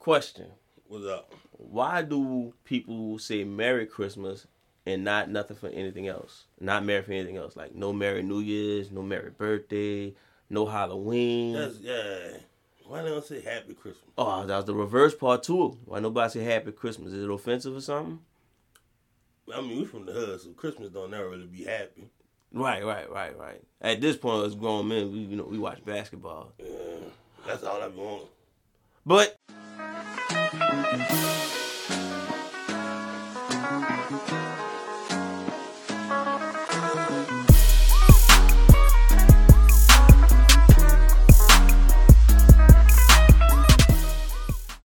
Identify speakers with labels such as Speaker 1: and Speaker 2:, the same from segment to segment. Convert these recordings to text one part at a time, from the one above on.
Speaker 1: Question:
Speaker 2: What's up?
Speaker 1: Why do people say Merry Christmas and not nothing for anything else? Not Merry for anything else, like no Merry New Year's, no Merry Birthday, no Halloween.
Speaker 2: That's yeah. Why they don't say Happy Christmas?
Speaker 1: oh, that was the reverse part too. Why nobody say Happy Christmas? Is it offensive or something?
Speaker 2: I mean, we from the hood, so Christmas don't never really be happy.
Speaker 1: Right, right, right, right. At this point, as grown men, we you know we watch basketball,
Speaker 2: Yeah, that's all I want.
Speaker 1: but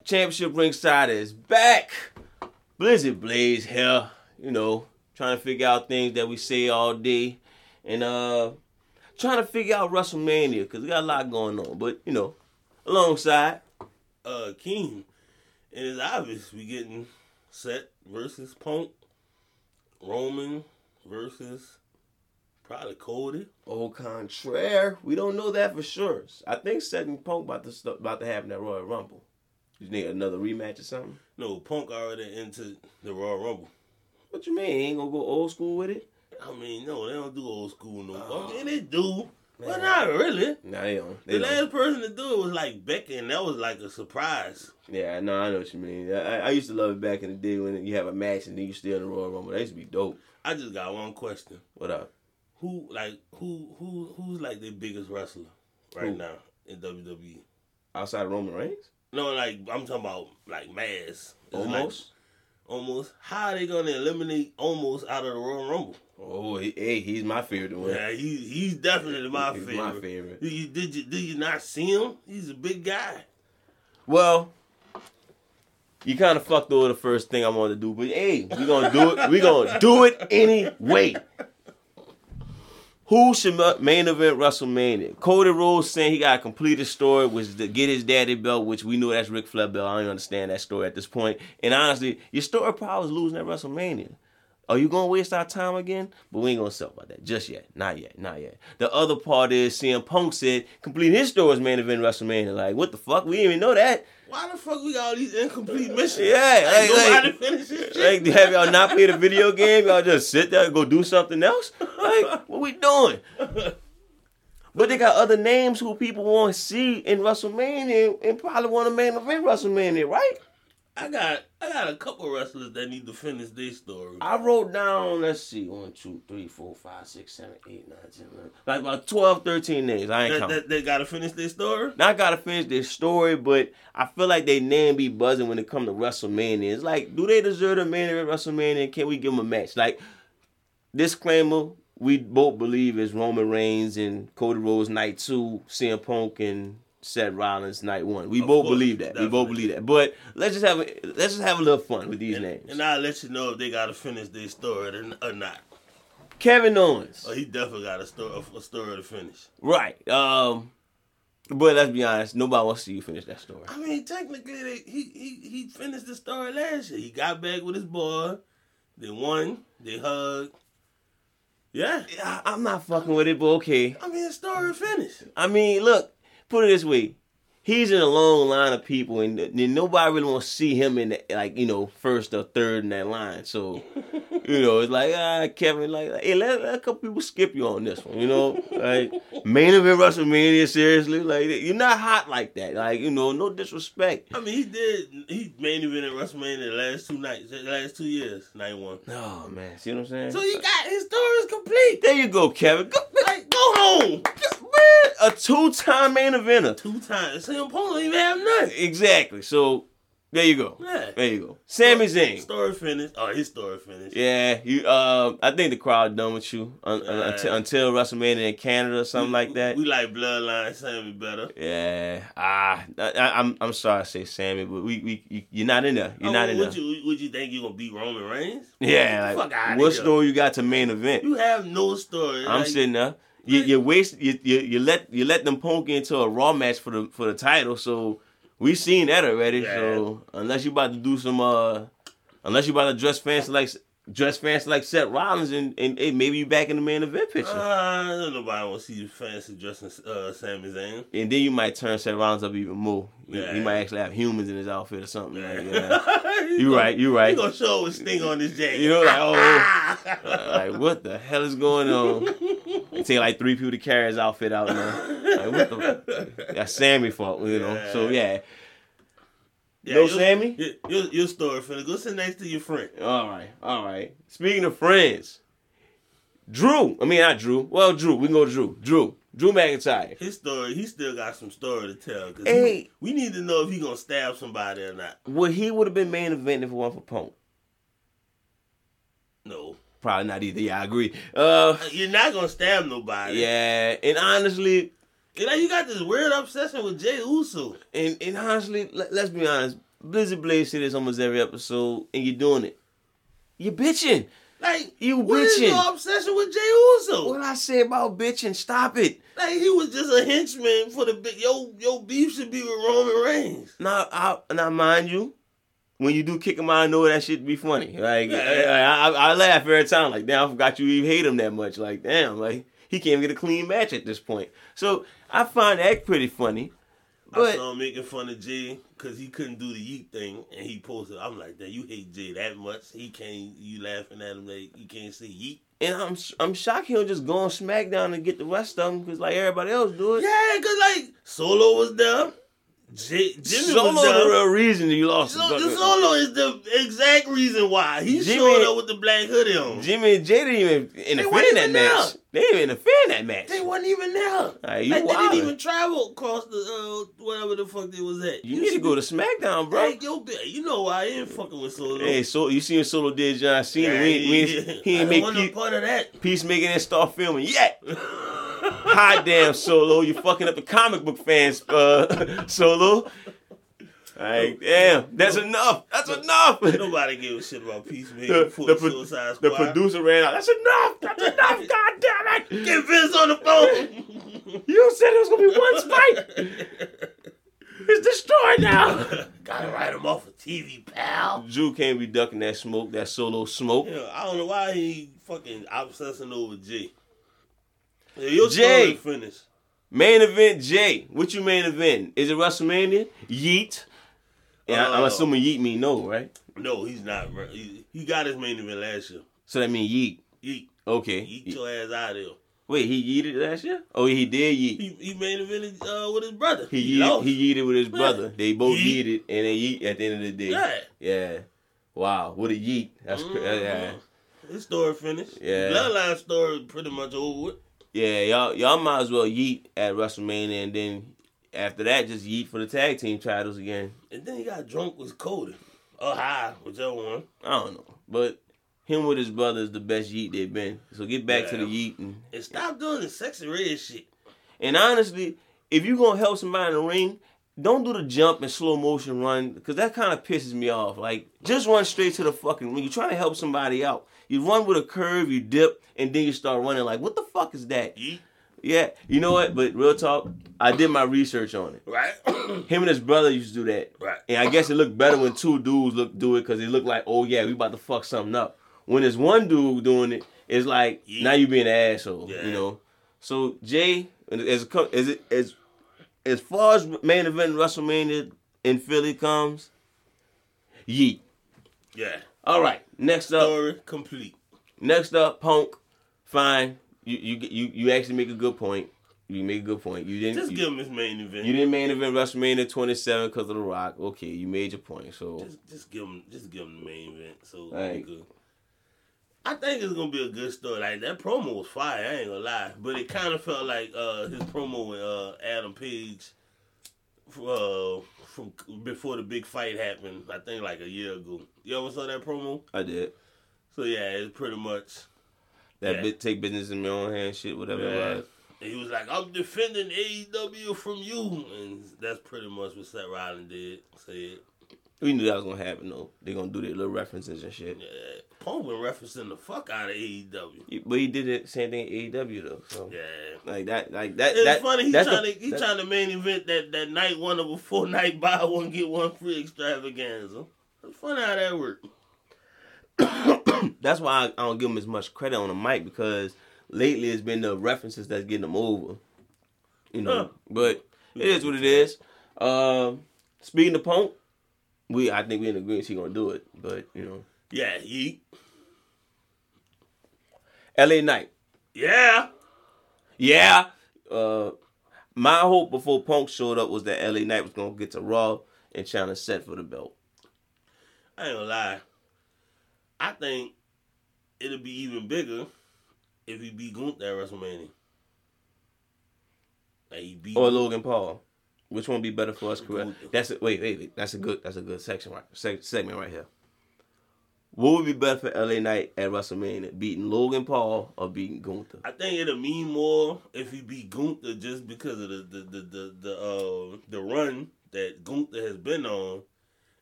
Speaker 1: championship ringside is back. Blizzy Blaze here, you know, trying to figure out things that we say all day, and uh, trying to figure out WrestleMania because we got a lot going on. But you know, alongside,
Speaker 2: Uh, Keem, and it's obvious we getting Seth versus Punk, Roman versus probably Cody.
Speaker 1: au contraire, we don't know that for sure. I think Seth and Punk about to about to happen at Royal Rumble. You need another rematch or something?
Speaker 2: No, Punk already into the Royal Rumble.
Speaker 1: What you mean? Ain't gonna go old school with it?
Speaker 2: I mean, no, they don't do old school no more.
Speaker 1: Oh.
Speaker 2: I mean, they do, but
Speaker 1: Man.
Speaker 2: not really.
Speaker 1: Nah, they don't. They
Speaker 2: The
Speaker 1: don't.
Speaker 2: last person to do it was like Becky, and that was like a surprise.
Speaker 1: Yeah, no, I know what you mean. I, I used to love it back in the day when you have a match and then you still in the Royal Rumble. That used to be dope.
Speaker 2: I just got one question:
Speaker 1: What up?
Speaker 2: Who like who who who's like the biggest wrestler right
Speaker 1: Who?
Speaker 2: now in WWE?
Speaker 1: Outside of Roman Reigns?
Speaker 2: No, like I'm talking about like Mass. Is it like-
Speaker 1: Almost.
Speaker 2: almost. How are they gonna eliminate almost out of the Royal Rumble?
Speaker 1: Oh, he, hey, he's my favorite one.
Speaker 2: Yeah, he he's definitely my
Speaker 1: He's
Speaker 2: favorite.
Speaker 1: my favorite.
Speaker 2: Did you, did you did you not see him? He's a big guy.
Speaker 1: Well, you kind of fucked over the first thing I wanted to do, but hey, we gonna do it. We gonna do it anyway. Who should main event WrestleMania? Cody Rhodes saying he got a completed story, which to get his daddy belt, which we know that's Ric Flair belt. I don't understand that story at this point. And honestly, your story probably is losing at WrestleMania. Are you gonna waste our time again? But we ain't gonna talk about that just yet. Not yet. Not yet. The other part is CM Punk said complete his story as main event WrestleMania. Like what the fuck? We didn't even know that.
Speaker 2: Why the fuck we got all these incomplete missions?
Speaker 1: Yeah,
Speaker 2: like,
Speaker 1: like-
Speaker 2: nobody
Speaker 1: like-
Speaker 2: finishes shit.
Speaker 1: Like, have y'all not played a video game? Y'all just sit there and go do something else? Like, what we doing? But they got other names who people want to see in WrestleMania and probably want to main event WrestleMania, right?
Speaker 2: I got I got a couple wrestlers that need to finish their story.
Speaker 1: I wrote down, let's see, one, two, three, four, five, six, seven, eight, nine, ten, eleven, like about 12, 13 names. I ain't
Speaker 2: that,
Speaker 1: counting.
Speaker 2: that, they got to finish their story.
Speaker 1: Now I gotta finish their story, but I feel like they name be buzzing when it come to WrestleMania. It's like, do they deserve a main event WrestleMania? Can we give them a match? Like, disclaimer: we both believe it's Roman Reigns and Cody Rhodes night two, CM Punk and Seth Rollins night one. We
Speaker 2: Of
Speaker 1: both
Speaker 2: course,
Speaker 1: believe that. We both believe that. But let's just have a, let's just have a little fun with these
Speaker 2: And,
Speaker 1: names.
Speaker 2: and I'll let you know if they got to finish their story or, not.
Speaker 1: Kevin Owens,
Speaker 2: Oh, he definitely got a story a story to finish.
Speaker 1: right? Um, but let's be honest, nobody wants to see you finish that story.
Speaker 2: I mean, technically, they, he he he finished the story last year. He got back with his boy. They won. They hugged. Yeah.
Speaker 1: I- I'm not fucking with it, but okay.
Speaker 2: I mean, the story finished.
Speaker 1: I mean, look, put it this way. He's in a long line of people, and, and nobody really wants to see him in the, like you know first or third in that line. So, you know, it's like ah, Kevin, like, hey, let, let a couple people skip you on this one. You know, like main event WrestleMania, seriously, like you're not hot like that. Like you know, no disrespect.
Speaker 2: I mean, he did. He main evented WrestleMania the last two nights, the last two years, night one.
Speaker 1: Oh man, see what I'm saying?
Speaker 2: So he got his story is complete.
Speaker 1: there you go, Kevin. Go,
Speaker 2: Like, go home.
Speaker 1: man, a two-time main eventer.
Speaker 2: Two times. CM Punk don't even have nothing.
Speaker 1: Exactly. So there you go.
Speaker 2: Yeah.
Speaker 1: There you go. Sami Zayn.
Speaker 2: Story finished. Oh, his story finished.
Speaker 1: Yeah, you. Um, I think the crowd done with you un- until, until WrestleMania in Canada or something like that.
Speaker 2: We like Bloodline Sami better.
Speaker 1: yeah. Ah, I, I, I'm I'm sorry to say Sami, but we we you, you're not in there. You're
Speaker 2: Oh,
Speaker 1: not in
Speaker 2: would
Speaker 1: there.
Speaker 2: you would you think you're gonna beat Roman Reigns?
Speaker 1: yeah. Like, what
Speaker 2: here.
Speaker 1: story you got to main event?
Speaker 2: You have no story.
Speaker 1: I'm
Speaker 2: like,
Speaker 1: sitting there. You, you waste you, you you let you let them punk into a raw match for the for the title. So we seen that already.
Speaker 2: Yeah.
Speaker 1: So unless you about to do some uh, unless you about to dress fancy like dress fancy like Seth Rollins, and, and, and maybe you back in the main event picture.
Speaker 2: Uh, nobody to see you fancy dressing uh, Sami Zayn.
Speaker 1: and then you might turn Seth Rollins up even more. He-
Speaker 2: Yeah.
Speaker 1: He might actually have humans in his outfit or something.
Speaker 2: Yeah.
Speaker 1: Like, yeah.
Speaker 2: you
Speaker 1: You right, you right.
Speaker 2: You gonna show with Sting on this jacket?
Speaker 1: You know, like, oh. like what the hell is going on? It take like three people to carry his outfit out now. Like, what the? That's Sami fault, you know. So yeah.
Speaker 2: Yeah,
Speaker 1: No
Speaker 2: your-
Speaker 1: Sami?
Speaker 2: Your, your, your story finna go sit next to your friend.
Speaker 1: All right, all right. Speaking of friends, Drew. I mean, not Drew. Well, Drew. We can go Drew. Drew. Drew McIntyre.
Speaker 2: His story, he still got some story to tell. Cause
Speaker 1: Hey.
Speaker 2: he, we need to know if he gonna stab somebody or not.
Speaker 1: Well, he would have been main event if it weren't for Punk.
Speaker 2: No,
Speaker 1: Probably not either. Yeah, I agree. Uh,
Speaker 2: you're not gonna stab nobody.
Speaker 1: yeah, and honestly,
Speaker 2: You know, you got this weird obsession with Jey Uso.
Speaker 1: and, and honestly, let, let's be honest. Blizzy Blaze say this almost every episode, and you're doing it. You're bitching.
Speaker 2: Like,
Speaker 1: You
Speaker 2: what is
Speaker 1: bitching.
Speaker 2: your obsession with Jey Uso?
Speaker 1: What I say about bitching? Stop it.
Speaker 2: Like, he was just a henchman for the big. Yo, yo, beef should be with Roman Reigns.
Speaker 1: Now, I, now mind you, when you do kick him out, I know that shit be funny. Like, eh,
Speaker 2: Yeah.
Speaker 1: I, I, I laugh every time. Like, damn, I forgot you even hate him that much. Like, damn, like he can't even get a clean match at this point. So I find that pretty funny. But, I
Speaker 2: saw him making fun of Jey because he couldn't do the yeet thing, and he posted. I'm like, that you hate Jey that much? He can't. You laughing at him like you can't say yeet.
Speaker 1: and I'm I'm shocked he'll just go on SmackDown and get the rest of them because like everybody else do it.
Speaker 2: Yeah, cause like Solo was there, Jey, Jimmy
Speaker 1: Solo the real reason you lost.
Speaker 2: So, the Solo is the exact reason why he
Speaker 1: Jimmy-
Speaker 2: showed up with the black hoodie on.
Speaker 1: Jimmy and Jey didn't even interfere in that
Speaker 2: even
Speaker 1: match. They didn't even interfere in that match.
Speaker 2: They wasn't even there.
Speaker 1: You
Speaker 2: like, they didn't even travel across the uh, whatever the fuck they was at.
Speaker 1: You need to go to SmackDown, bro.
Speaker 2: Hey, yo, you know why I ain't fucking with Solo.
Speaker 1: Hey, so you seen what Solo did John Cena?
Speaker 2: Yeah,
Speaker 1: we, we, ain't- he ain't make
Speaker 2: no part of that.
Speaker 1: peacemaking and start filming yet. Hot damn Solo, you fucking up the comic book fans, uh, Solo. Like, damn, that's enough. That's enough.
Speaker 2: Nobody gave a shit about Peacemaker before
Speaker 1: the,
Speaker 2: Suicide
Speaker 1: the producer ran out. That's enough. That's enough. God damn it.
Speaker 2: Get Vince on the phone.
Speaker 1: You said it was gonna be one spike. It's destroyed now.
Speaker 2: Gotta write him off of TV, pal.
Speaker 1: Drew can't be ducking that smoke, that Solo smoke.
Speaker 2: Yeah, I don't know why he fucking obsessing over Jey. Yeah, your
Speaker 1: Jey.
Speaker 2: story finished.
Speaker 1: Main event, Jey. What you main event? Is it WrestleMania? Yeet. Yeah, I'm
Speaker 2: Uh,
Speaker 1: assuming Yeet mean no, right?
Speaker 2: No, he's not. He, he got his main event last year.
Speaker 1: So that mean Yeet.
Speaker 2: Yeet,
Speaker 1: Okay.
Speaker 2: yeet your ass out of there.
Speaker 1: Wait, he yeeted last year? Oh, he did yeet.
Speaker 2: He, he a evented uh, with his brother.
Speaker 1: He
Speaker 2: lost.
Speaker 1: yeeted, he yeeted with his brother. They both
Speaker 2: Yeet.
Speaker 1: yeeted and they yeet at the end of the day.
Speaker 2: Yeah.
Speaker 1: Yeah. Wow. What a yeet. That's cra-
Speaker 2: Mhm.
Speaker 1: yeah.
Speaker 2: His story finished.
Speaker 1: Yeah.
Speaker 2: Bloodline story pretty much over with.
Speaker 1: Yeah, y'all y'all might as well yeet at WrestleMania and then after that just yeet for the tag team titles again.
Speaker 2: And then he got drunk with Cody. Or high, whichever one.
Speaker 1: I don't know. But him with his brother is the best yeet they've been. So get back to the
Speaker 2: Yeah.
Speaker 1: yeet and
Speaker 2: And stop doing the sexy red shit.
Speaker 1: And honestly, if you're gonna help somebody in the ring, don't do the jump and slow motion run because that kind of pisses me off. Like, just run straight to the fucking ring. You're trying to help somebody out. You run with a curve, you dip, and then you start running. Like, what the fuck is that? Yeah, you know what? But real talk, I did my research on it.
Speaker 2: Right?
Speaker 1: Him and his brother used to do that.
Speaker 2: right.
Speaker 1: And I guess it looked better when two dudes look do it because it looked like, oh yeah, we about to fuck something up. When there's one dude doing it, it's like
Speaker 2: Yeah.
Speaker 1: now you being an asshole,
Speaker 2: Yeah.
Speaker 1: you know. So Jey, as as it as as far as main event WrestleMania in Philly comes, yeet.
Speaker 2: Yeah.
Speaker 1: All right, next up,
Speaker 2: Story complete.
Speaker 1: next up, Punk. Fine, you you you you actually make a good point. You make a good point. You didn't.
Speaker 2: Just
Speaker 1: you,
Speaker 2: give him his main event.
Speaker 1: you didn't main event WrestleMania 27 because of The Rock. Okay, you made your point. So
Speaker 2: Just, just give him, just give him the main event. So good. I think it's gonna be a good story. Like that promo was fire. I ain't gonna lie, but it kind of felt like uh, his promo with uh, Adam Page, uh, from before the big fight happened. I think like a year ago. You ever saw that promo?
Speaker 1: I did.
Speaker 2: So yeah, it's pretty much.
Speaker 1: That
Speaker 2: Yeah.
Speaker 1: bit take business in my own hand shit, whatever
Speaker 2: Yeah.
Speaker 1: it was.
Speaker 2: And he was like, "I'm defending AEW from you," and that's pretty much what Seth Rollins did. Said,
Speaker 1: We knew that was gonna happen though. They're gonna do their little references and shit.
Speaker 2: "Yeah, Punk been referencing the fuck out of AEW."
Speaker 1: He- But he did it same thing at AEW though. So
Speaker 2: Yeah.
Speaker 1: like that, like that.
Speaker 2: It's
Speaker 1: that,
Speaker 2: funny. He's
Speaker 1: that's
Speaker 2: trying
Speaker 1: the-
Speaker 2: to he's trying to main event that, that night one of a four night buy one get one free extravaganza. Funny how that worked.
Speaker 1: that's why I, I don't give him as much credit on the mic because lately it's been the references that's getting him over. You know,
Speaker 2: Huh.
Speaker 1: but it is what it is. Um, speaking of Punk, we I think we in agreement he gonna do it, but you know,
Speaker 2: Yeah, he.
Speaker 1: L.A. Knight,
Speaker 2: Yeah.
Speaker 1: yeah. Uh, my hope before Punk showed up was that L.A. Knight was gonna get to Raw and challenge Seth for the belt.
Speaker 2: I ain't gonna lie. I think it'll be even bigger if he beat Gunther at WrestleMania. Like he beat
Speaker 1: or Logan Paul. Which one be better for us? Correct. That's a, wait, wait, wait. That's a good. That's a good section right. seg- segment right here. What would be better for LA Knight at WrestleMania? Beating Logan Paul or beating Gunther?
Speaker 2: I think it'll mean more if he beat Gunther just because of the the the the, the uh the run that Gunther has been on,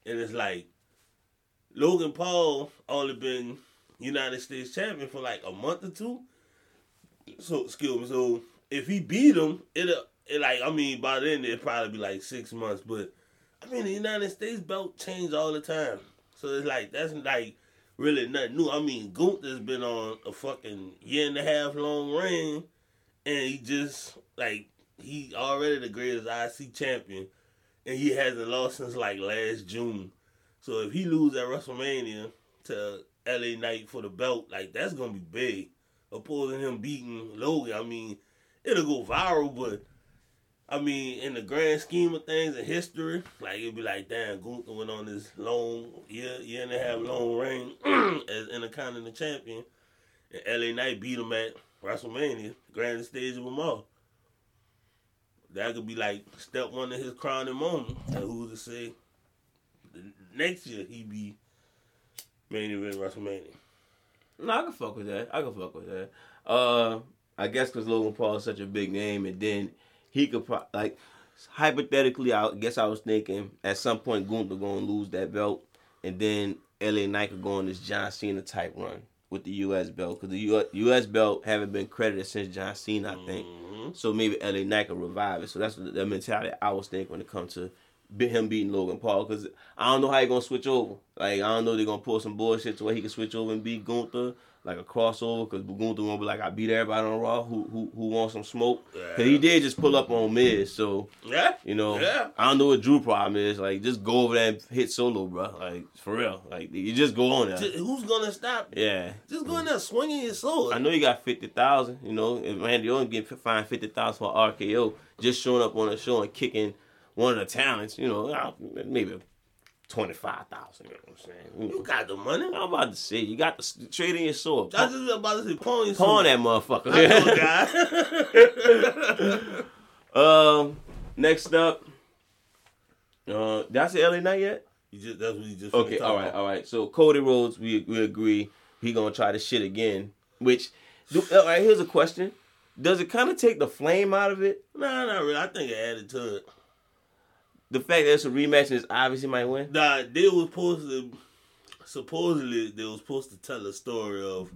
Speaker 2: and it's like Logan Paul only been United States champion for like a month or two. So excuse me. So if he beat him, it'll it like I mean by then it'll probably be like six months. But I mean the United States belt change all the time, so it's like that's like really nothing new. I mean, Gunther's been on a fucking year and a half long reign, and he just like he already the greatest IC champion, and he hasn't lost since like last June. So if he lose at WrestleMania to LA Knight for the belt, like that's gonna be big. Opposing him beating Logan, I mean, it'll go viral, but. I mean, in the grand scheme of things in history, like it'd be like, damn, Gunther went on this long year, year and a half long reign as Intercontinental Champion, and LA Knight beat him at WrestleMania, grandest stage of them all. That could be like step one of his crowning moment. And who's to say next year he be main event WrestleMania?
Speaker 1: No, I can fuck with that. I can fuck with that. Uh, I guess because Logan Paul is such a big name, and then he could pro- like hypothetically. I guess I was thinking at some point Gunther gonna lose that belt, and then LA Knight could go on this John Cena type run with the U.S. belt because the U.S. belt haven't been credited since John Cena, I think.
Speaker 2: Mhm.
Speaker 1: So maybe LA Knight could revive it. So that's the, mentality I was thinking when it comes to him beating Logan Paul because I don't know how he gonna switch over. Like I don't know they're gonna pull some bullshit to where he can switch over and beat Gunther like a crossover because Gunther gonna be like I beat everybody on Raw who who who wants some smoke because he did just pull up on Miz. So
Speaker 2: Yeah,
Speaker 1: you know
Speaker 2: Yeah.
Speaker 1: I don't know what Drew problem is. Like just go over there and hit solo, bro. Like for real. Like you just go on there.
Speaker 2: Just- who's gonna stop?
Speaker 1: Yeah.
Speaker 2: Just go in there swinging your sword.
Speaker 1: I know you got fifty thousand. You know, if Randy Orton get fined fifty thousand for RKO, just showing up on a show and kicking one of the talents, you know, uh, maybe twenty five thousand. You know what I'm saying? You
Speaker 2: got the money.
Speaker 1: I'm about to say you got the trade in your sword.
Speaker 2: I was just about to say pawn your
Speaker 1: Pawn that
Speaker 2: I know,
Speaker 1: motherfucker. um, next up, uh, did I say LA Knight yet?
Speaker 2: you just, that's what you just.
Speaker 1: Okay, all right,
Speaker 2: about.
Speaker 1: all right. So Cody Rhodes, we we agree he gonna try this shit again. Which, do, all right, here's a question: Does it kind of take the flame out of it?
Speaker 2: Nah, not really. I think it added to it.
Speaker 1: The fact that it's a rematch and it's obviously might win.
Speaker 2: Nah, they was supposed to. Supposedly, they was supposed to tell a story of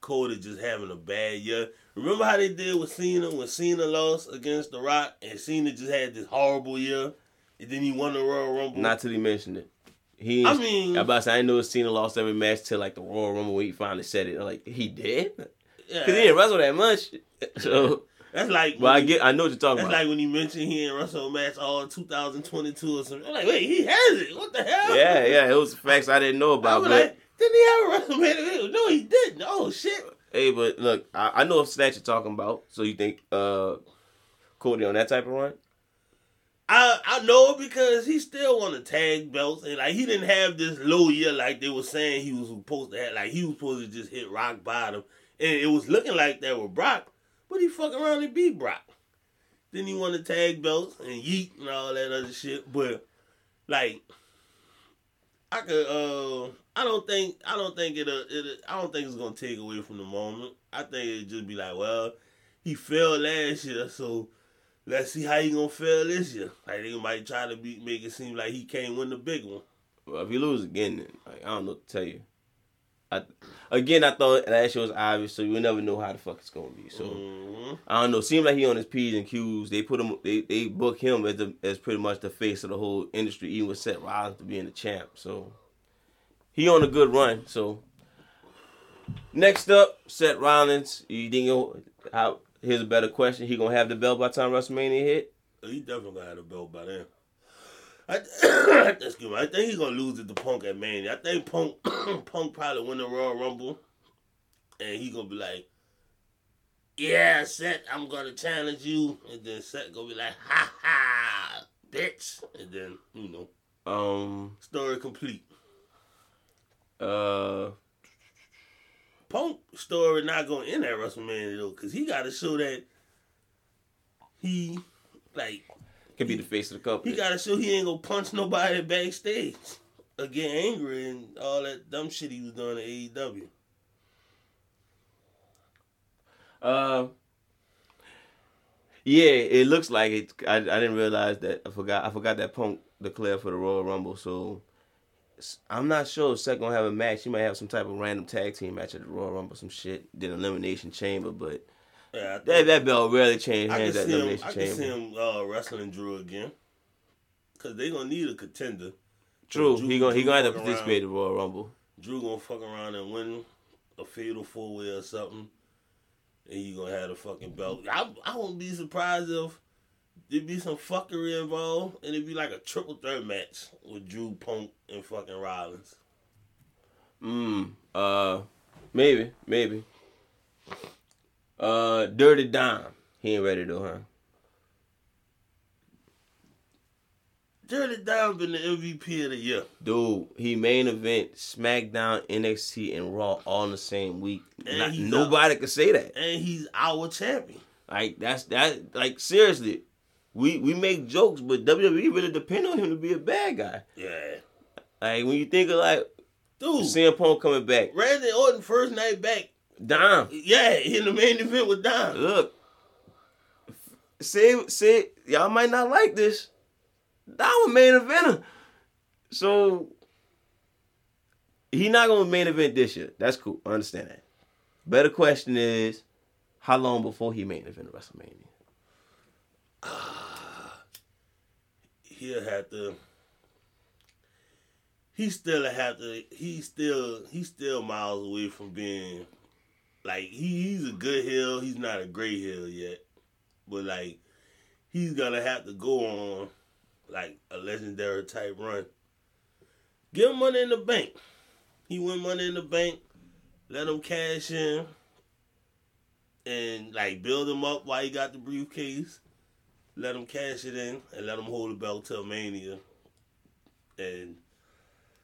Speaker 2: Cody just having a bad year. Remember how they did with Cena when Cena lost against The Rock and Cena just had this horrible year, and then he won the Royal Rumble.
Speaker 1: Not till he mentioned it. He,
Speaker 2: I mean-
Speaker 1: I about to say I know Cena lost every match till like the Royal Rumble when he finally said it. Like he did, because
Speaker 2: yeah,
Speaker 1: he didn't wrestle that much. So,
Speaker 2: that's like.
Speaker 1: but I
Speaker 2: when-
Speaker 1: get, I know what you're talking
Speaker 2: That's
Speaker 1: about.
Speaker 2: like when you mentioned he and Russell match all 2022 or something. I'm like, wait, he has it. What the hell?
Speaker 1: yeah, yeah, it was facts I didn't know
Speaker 2: I
Speaker 1: about.
Speaker 2: was
Speaker 1: But
Speaker 2: like, didn't he have a WrestleMania? No, he didn't. Oh shit.
Speaker 1: hey, but look, I, I know what stat you're talking about. So you think uh Cody on that type of run?
Speaker 2: I I know because he still won the tag belts and like he didn't have this low year like they were saying he was supposed to have. Like he was supposed to just hit rock bottom, and it was looking like that with Brock, he fucking around and beat Brock. Then he won the tag belts and yeet and all that other shit. But like, I could uh. I don't think I don't think it it I don't think it's gonna take away from the moment. I think it'd just be like, well, he failed last year, so let's see how he gonna fail this year. Like they might try to be make it seem like he can't win the big one.
Speaker 1: Well, if he lose again, then like, I don't know what to tell you. I, again, I thought last year was obvious, so you never know how the fuck it's gonna be. So
Speaker 2: Mhm.
Speaker 1: I don't know. Seems like he on his p's and q's. They put him. They they book him as the, as pretty much the face of the whole industry, even with Seth Rollins to being the champ. So he on a good run. So Next up, Seth Rollins. You think how? Here's a better question. He gonna have the belt by the time WrestleMania hit?
Speaker 2: He definitely gonna have the belt by then. I, excuse me. I think he's gonna lose it to Punk at Mania. I think Punk Punk probably win the Royal Rumble, and he gonna be like, "Yeah, Seth, I'm gonna challenge you," and then Seth gonna be like, "Ha ha, bitch," and then you know,
Speaker 1: Um.
Speaker 2: story complete.
Speaker 1: Uh.
Speaker 2: Punk story not gonna end at WrestleMania though, cause he got to show that he like
Speaker 1: Could be the face of the company.
Speaker 2: he got to show he ain't gonna punch nobody backstage or get angry and all that dumb shit he was doing at AEW.
Speaker 1: Uh, yeah, it looks like it. I, I didn't realize that. I forgot. I forgot that Punk declared for the Royal Rumble. So I'm not sure if Seth gonna have a match. He might have some type of random tag team match at the Royal Rumble, some shit. Then Elimination Chamber, but
Speaker 2: Yeah,
Speaker 1: that that belt rarely changed hands at
Speaker 2: see him. I can see him uh, wrestling Drew again, cause they gonna need a contender.
Speaker 1: True,
Speaker 2: Drew-
Speaker 1: he gonna he gonna have to participate in the Royal Rumble.
Speaker 2: Drew gonna fuck around and win a fatal four way or something, and he gonna have the fucking belt. I I wouldn't be surprised if there'd be some fuckery involved, and it'd be like a triple threat match with Drew, Punk, and fucking Rollins.
Speaker 1: Mm. Uh, maybe, maybe. Uh, Dirty Dom. He ain't ready though, huh?
Speaker 2: Dirty Dom been the MVP of the year.
Speaker 1: Dude, he main event SmackDown, NXT, and Raw all in the same week.
Speaker 2: And
Speaker 1: Not- nobody could say that.
Speaker 2: and he's our champion.
Speaker 1: Like that's that. Like seriously, we we make jokes, but WWE really depend on him to be a bad guy.
Speaker 2: Yeah,
Speaker 1: Like when you think of like
Speaker 2: dude.
Speaker 1: CM Punk coming back,
Speaker 2: Randy Orton first night back.
Speaker 1: Dom.
Speaker 2: Yeah, in the main event with Dom.
Speaker 1: Look, say say y'all might not like this. Dom a main eventer, so he not gonna main event this year. That's cool. I understand that. Better question is, how long before he main event WrestleMania?
Speaker 2: He'll have to. He still have to. He still. He still miles away from being. Like he, he's a good heel. He's not a great heel yet, but like he's gonna have to go on like a legendary type run. Give him money in the bank. He win money in the bank. Let him cash in. And like build him up while he got the briefcase let him cash it in and let him hold the belt till Mania. And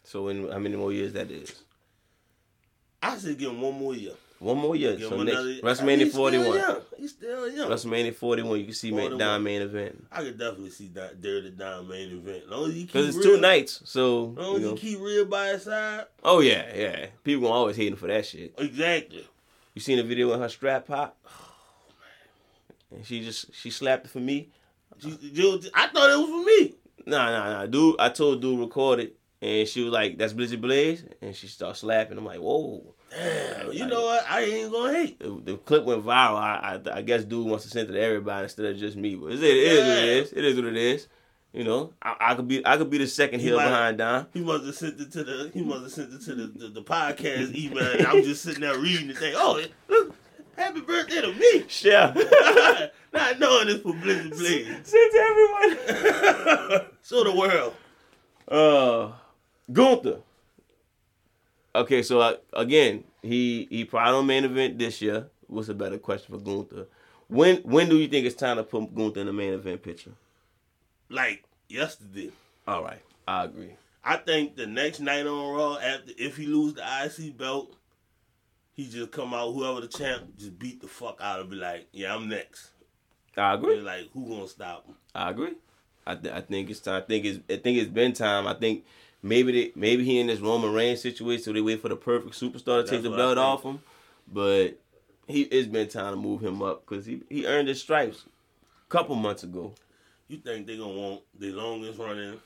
Speaker 1: So in how many more years that is?
Speaker 2: I said give him one more year.
Speaker 1: One more year.
Speaker 2: Give
Speaker 1: so next
Speaker 2: another.
Speaker 1: WrestleMania 41.
Speaker 2: young. He's still young.
Speaker 1: WrestleMania 41, you can see Ma-
Speaker 2: 41.
Speaker 1: Dom main event.
Speaker 2: I could definitely see that Dirty Dom main event. As long as he keep
Speaker 1: Because it's
Speaker 2: real,
Speaker 1: two nights, so
Speaker 2: As long
Speaker 1: you know.
Speaker 2: keep Rhea by his side.
Speaker 1: Oh yeah, yeah. People gonna always hating for that shit.
Speaker 2: Exactly.
Speaker 1: You seen the video when her strap pop? And she just she slapped it for me.
Speaker 2: You- I thought it was for me.
Speaker 1: Nah, nah, nah. Dude, I told dude record it, and she was like, "That's Blizzy Blaze," and she started slapping. I'm like, "Whoa!"
Speaker 2: Damn. You know what? I ain't gonna hate.
Speaker 1: The, the clip went viral. I, I I guess dude wants to send it to everybody instead of just me. But it, it is what it
Speaker 2: Yeah.
Speaker 1: is. It is what it is. You know, I, I could be I could be the second
Speaker 2: He
Speaker 1: heel
Speaker 2: might-
Speaker 1: behind Dom.
Speaker 2: He must have sent it to the. He must have sent it to the, the, the podcast email. And I'm just sitting there reading the thing. Oh, look! Happy birthday to me.
Speaker 1: Yeah.
Speaker 2: Not knowing it's for Blizzy Blaze.
Speaker 1: Send to everyone.
Speaker 2: Show the world.
Speaker 1: Uh, Gunther. Okay, so uh, again, he he probably don't main event this year. What's a better question for Gunther? When when do you think it's time to put Gunther in the main event picture?
Speaker 2: Like yesterday.
Speaker 1: All right, I agree.
Speaker 2: I think the next night on Raw, after if he lose the IC belt, he just come out, whoever the champ, just beat the fuck out of be like, yeah, I'm next.
Speaker 1: I agree.
Speaker 2: And like, who gonna stop him?
Speaker 1: I agree. I, th- I think it's time. I think it's I think it's been time. I think maybe they, maybe he in this Roman Reigns situation, so they wait for the perfect superstar to take the belt off him. But he it's been time to move him up because he he earned his stripes a couple months ago.
Speaker 2: You think they gonna want the longest running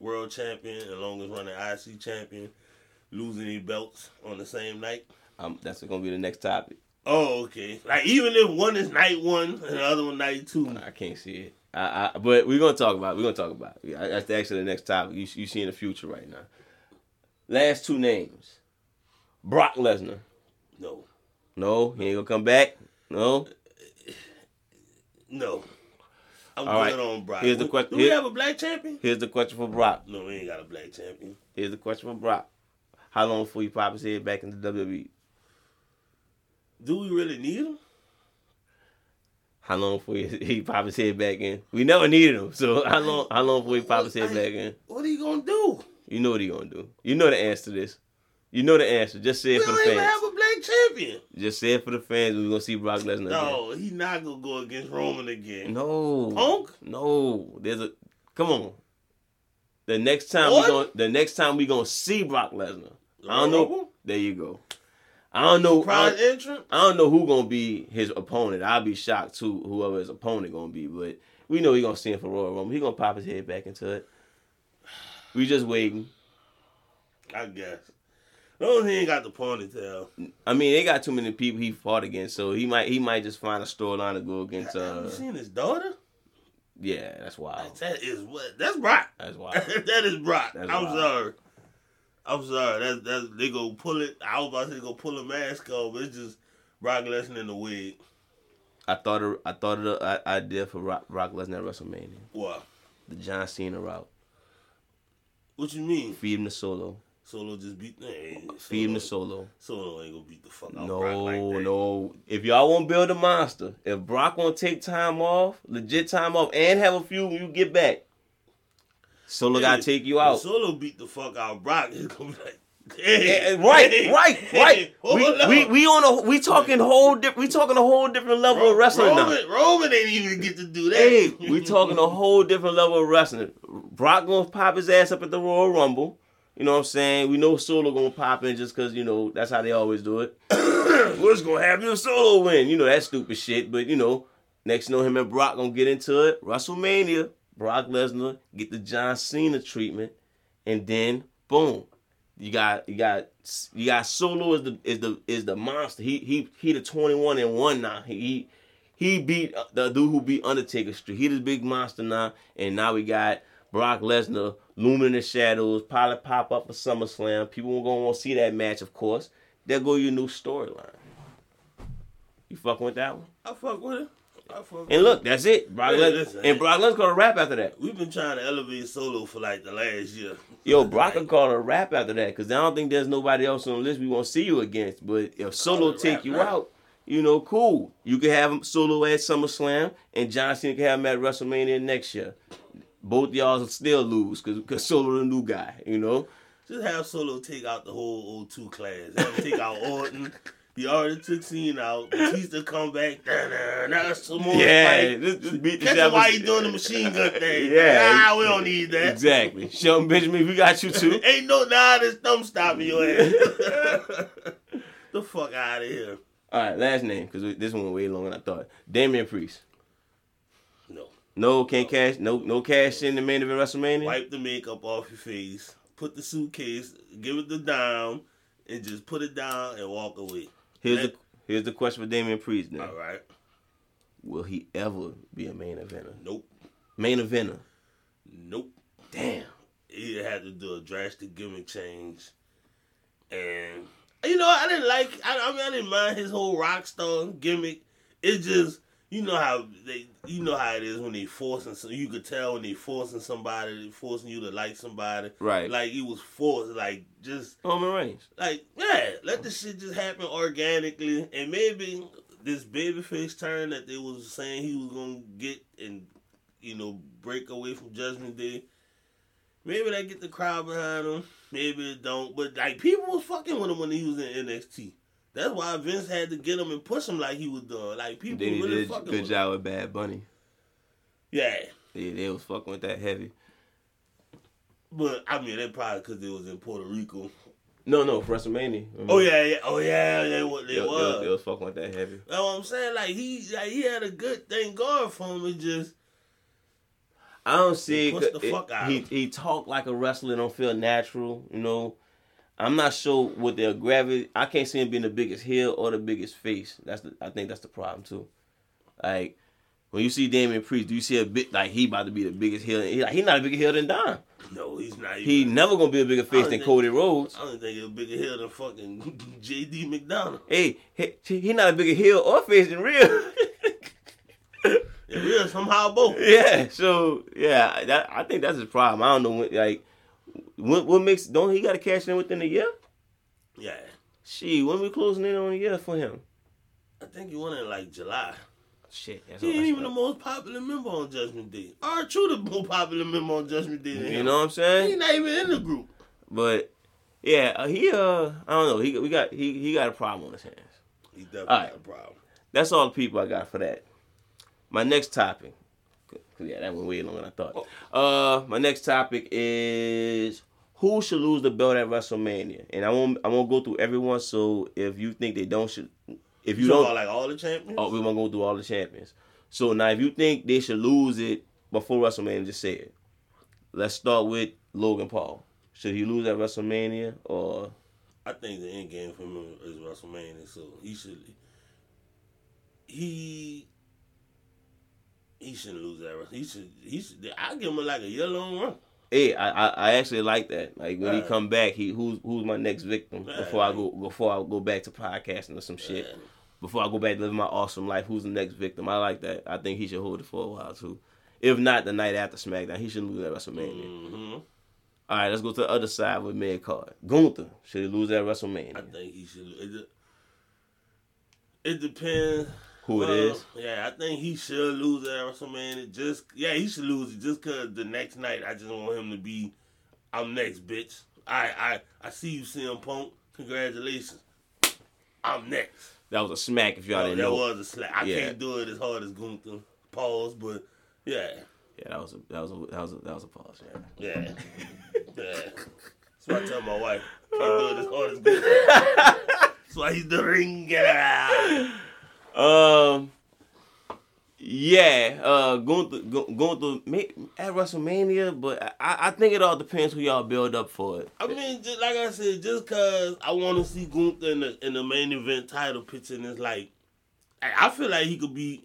Speaker 2: world champion and longest running IC champion losing their belts on the same night?
Speaker 1: Um, that's gonna be the next topic.
Speaker 2: Oh, okay. Like even if one is night one and the other one night two.
Speaker 1: I can't see it. I, I, but we're gonna talk about. It. We're gonna talk about. It. That's actually the next topic. You you see in the future right now. Last two names: Brock Lesnar,
Speaker 2: No,
Speaker 1: No, he ain't gonna come back. No.
Speaker 2: no. I'm
Speaker 1: All
Speaker 2: good
Speaker 1: right.
Speaker 2: on Brock.
Speaker 1: Here's the question-
Speaker 2: Do we
Speaker 1: here-
Speaker 2: have a black champion?
Speaker 1: Here's the question for Brock.
Speaker 2: No, we ain't got a black champion.
Speaker 1: Here's the question for Brock. How long before he pop his head back in the WWE?
Speaker 2: Do we really need him?
Speaker 1: How long before he, he pop his head back in? We never needed him. So how long how long before he pop his head back in?
Speaker 2: What are you gonna do?
Speaker 1: You know what he gonna do. You know the answer to this. You know the answer. Just say
Speaker 2: We
Speaker 1: it for
Speaker 2: don't
Speaker 1: the fans.
Speaker 2: have a black champion.
Speaker 1: Just say it for the fans. We're gonna see Brock Lesnar again.
Speaker 2: No, he not gonna go against Roman again.
Speaker 1: No.
Speaker 2: Punk?
Speaker 1: No. There's a come on. The next time
Speaker 2: What?
Speaker 1: we gonna the next time we gonna see Brock Lesnar. I don't know. There you go. I don't know. I
Speaker 2: Surprise entrant?
Speaker 1: I don't know who gonna be his opponent. I'll be shocked too, whoever his opponent gonna be. But we know he gonna see him for Royal Rumble. He gonna pop his head back into it. We just waiting.
Speaker 2: I guess. No, he ain't got the ponytail.
Speaker 1: I mean, they got too many people he fought against, so he might he might just find a storyline to go against.
Speaker 2: Have
Speaker 1: Uh,
Speaker 2: you seen his daughter?
Speaker 1: yeah, that's wild.
Speaker 2: That is what. That's Brock.
Speaker 1: That's wild.
Speaker 2: that is Brock.
Speaker 1: That's
Speaker 2: I'm
Speaker 1: wild.
Speaker 2: sorry. I'm sorry. That's that's they go pull it. I was about to say go pull a mask off, but it's just Brock Lesnar in the wig.
Speaker 1: I thought of, I thought of the idea for Brock, Brock Lesnar at WrestleMania,
Speaker 2: What?
Speaker 1: the John Cena route.
Speaker 2: What you mean?
Speaker 1: Feed him the solo.
Speaker 2: Solo just beat. Hey,
Speaker 1: Feed him the
Speaker 2: Solo,
Speaker 1: solo.
Speaker 2: Solo ain't gonna beat the fuck out
Speaker 1: No,
Speaker 2: Brock like that.
Speaker 1: no. If y'all want to build a monster, if Brock want to take time off, legit time off, and have a few when you get back, Solo gotta take you out.
Speaker 2: Solo beat the fuck out Brock. It's gonna be like.
Speaker 1: Eh,
Speaker 2: Hey,
Speaker 1: eh, right,
Speaker 2: hey,
Speaker 1: right, right. We, we we on a we talking whole di- we talking a whole different level of wrestling now.
Speaker 2: Roman, Roman ain't even get to do that.
Speaker 1: Hey, we talking a whole different level of wrestling. Brock gonna pop his ass up at the Royal Rumble. You know what I'm saying? We know Solo gonna pop in just cause you know that's how they always do it. What's gonna happen if Solo win? You know that stupid shit. But you know, next you know him and Brock gonna get into it. WrestleMania, Brock Lesnar get the John Cena treatment, and then boom, you got you got you got Solo is the is the is the monster. He he he the 21 and one now. He he beat uh, the dude who beat Undertaker Street. He the big monster now, and now we got Brock Lesnar looming in the shadows. Probably pop up for SummerSlam. People gonna want to see that match, of course. There go your new storyline. You fucking with that one?
Speaker 2: I fuck with it. I fuck with
Speaker 1: And look, that's it. Brock
Speaker 2: Yeah,
Speaker 1: Lesnar and Brock Lesnar wrap after that.
Speaker 2: We've been trying to elevate Solo for like the last year.
Speaker 1: Yo, Brock can call a wrap after that because I don't think there's nobody else on the list we want to see you against. But if Solo take
Speaker 2: rap
Speaker 1: you
Speaker 2: now.
Speaker 1: out, you know, cool. You can have him Solo at SummerSlam, and John Cena can have him at WrestleMania next year. Both y'all will still lose because because Solo the new guy. You know,
Speaker 2: Just have Solo take out the whole O2 class. Have him take out Orton. He already took Cena out. Batista come back. Nah, nah, nah, some more
Speaker 1: yeah,
Speaker 2: fight.
Speaker 1: just, just beat the
Speaker 2: Catch
Speaker 1: shit
Speaker 2: him
Speaker 1: out
Speaker 2: while
Speaker 1: of-
Speaker 2: doing the machine gun thing.
Speaker 1: Yeah.
Speaker 2: Nah, we don't need that.
Speaker 1: exactly. Shelton Benjamin, we got you too.
Speaker 2: Ain't no nah, this thumb stopping your ass. the fuck out of here.
Speaker 1: All right, last name because this one went way longer than I thought. Damian Priest.
Speaker 2: No.
Speaker 1: No, can't cash. No, no cash in the main event WrestleMania.
Speaker 2: Wipe the makeup off your face. Put the suitcase, give it the dime, and just put it down and walk away.
Speaker 1: Here's the here's the question for Damian Priest. Now,
Speaker 2: All right.
Speaker 1: will he ever be a main eventer?
Speaker 2: Nope.
Speaker 1: Main eventer.
Speaker 2: Nope.
Speaker 1: Damn.
Speaker 2: He had to do a drastic gimmick change, and you know I didn't like. I, I mean, I didn't mind his whole rock star gimmick. It just you know how they you know how it is when they forcing. some- You could tell when they forcing somebody, forcing you to like somebody.
Speaker 1: Right.
Speaker 2: Like he was forced. Like just
Speaker 1: Roman Reigns.
Speaker 2: like yeah, let this shit just happen organically, and maybe this babyface turn that they was saying he was gonna get and you know break away from Judgment Day. Maybe that get the crowd behind him. Maybe it don't. But like people was fucking with him when he was in NXT. That's why Vince had to get him and push him like he was doing. Like people
Speaker 1: Then he
Speaker 2: really
Speaker 1: did
Speaker 2: fucking
Speaker 1: good
Speaker 2: with
Speaker 1: job with Bad Bunny.
Speaker 2: him. Yeah,
Speaker 1: They, was fucking with that heavy.
Speaker 2: but I mean, they probably because they was in Puerto Rico.
Speaker 1: No, no, for WrestleMania. Remember?
Speaker 2: Oh yeah, yeah, oh yeah, they was.
Speaker 1: They,
Speaker 2: They
Speaker 1: they,
Speaker 2: was.
Speaker 1: they was fucking with that heavy.
Speaker 2: That's what I'm saying. Like he, like he had a good thing going for him. It just
Speaker 1: I don't see it.
Speaker 2: pushed the
Speaker 1: 'cause
Speaker 2: fuck out
Speaker 1: he he talk like a wrestler. Don't feel natural. You know. I'm not sure what their gravity. I can't see him being the biggest heel or the biggest face. That's the. I think that's the problem too. Like when you see Damian Priest, do you see a bit like he about to be the biggest heel? He, like, he not a bigger heel than Dom.
Speaker 2: No, he's not. Even,
Speaker 1: He never gonna be a bigger face than
Speaker 2: think-
Speaker 1: Cody Rhodes.
Speaker 2: I don't think he's a bigger heel than fucking JD McDonagh.
Speaker 1: Hey, he, he not a bigger heel or face than Rhea.
Speaker 2: It real somehow both.
Speaker 1: yeah, so yeah, that, I think that's his problem. I don't know when, like what what makes don't he got to cash in within a year?
Speaker 2: Yeah.
Speaker 1: She when we closing in on a year for him?
Speaker 2: I think he won in like July.
Speaker 1: Shit, that's
Speaker 2: He ain't even the most popular member on Judgment Day. R True the most popular member on Judgment Day him.
Speaker 1: You know what I'm saying?
Speaker 2: He not even in the group.
Speaker 1: But yeah, uh, he uh I don't know. He we got he he got a problem on his hands.
Speaker 2: He definitely
Speaker 1: All right.
Speaker 2: got a problem.
Speaker 1: That's all the people I got for that. My next topic. 'Cause, Yeah, that went way longer than I thought. Uh, my next topic is who should lose the belt at WrestleMania, and I won't I won't go through everyone. So if you think they don't should, if you
Speaker 2: You
Speaker 1: don't,
Speaker 2: like all the champions?
Speaker 1: oh, we won't go through all the champions. So now, if you think they should lose it before WrestleMania, just say it. Let's start with Logan Paul. Should he lose at WrestleMania or
Speaker 2: I think the end game for him is WrestleMania, so he should. He he shouldn't lose that. Wrest- He should. He should. I give him like a year long run.
Speaker 1: Hey, I, I I actually like that. Like when he come back, he who's who's my next victim
Speaker 2: Right.
Speaker 1: before I go before I go back to podcasting or some shit. Before I go back to living my awesome life, who's the next victim? I like that. I think he should hold it for a while too. If not the night after SmackDown, he shouldn't lose that WrestleMania.
Speaker 2: hmm
Speaker 1: All right, let's go to the other side with mid card. Gunther should he lose at
Speaker 2: I think he should. It, it depends
Speaker 1: Who it
Speaker 2: Well,
Speaker 1: is?
Speaker 2: Yeah, I think he should lose at WrestleMania. Just yeah, he should lose it just cause the next night I just want him to be, I'm next, bitch. I I I see you, CM Punk. Congratulations. I'm next.
Speaker 1: That was a smack if y'all
Speaker 2: Oh,
Speaker 1: didn't
Speaker 2: that
Speaker 1: know.
Speaker 2: That was a slap. I
Speaker 1: Yeah.
Speaker 2: can't do it as hard as Gunther. Pause, but yeah,
Speaker 1: Yeah, that was a that was a that was a that was a pause. Yeah.
Speaker 2: yeah, yeah. That's what I tell my wife. Can't do it as hard as Gunther. That's why he's the ring getter.
Speaker 1: Um. Yeah, uh, Gunther, Gu- Gunther at WrestleMania, but I, I think it all depends who y'all build up for it.
Speaker 2: I mean, just, like I said, just cause I want to see Gunther in the in the main event title picture, and it's like, I I feel like he could be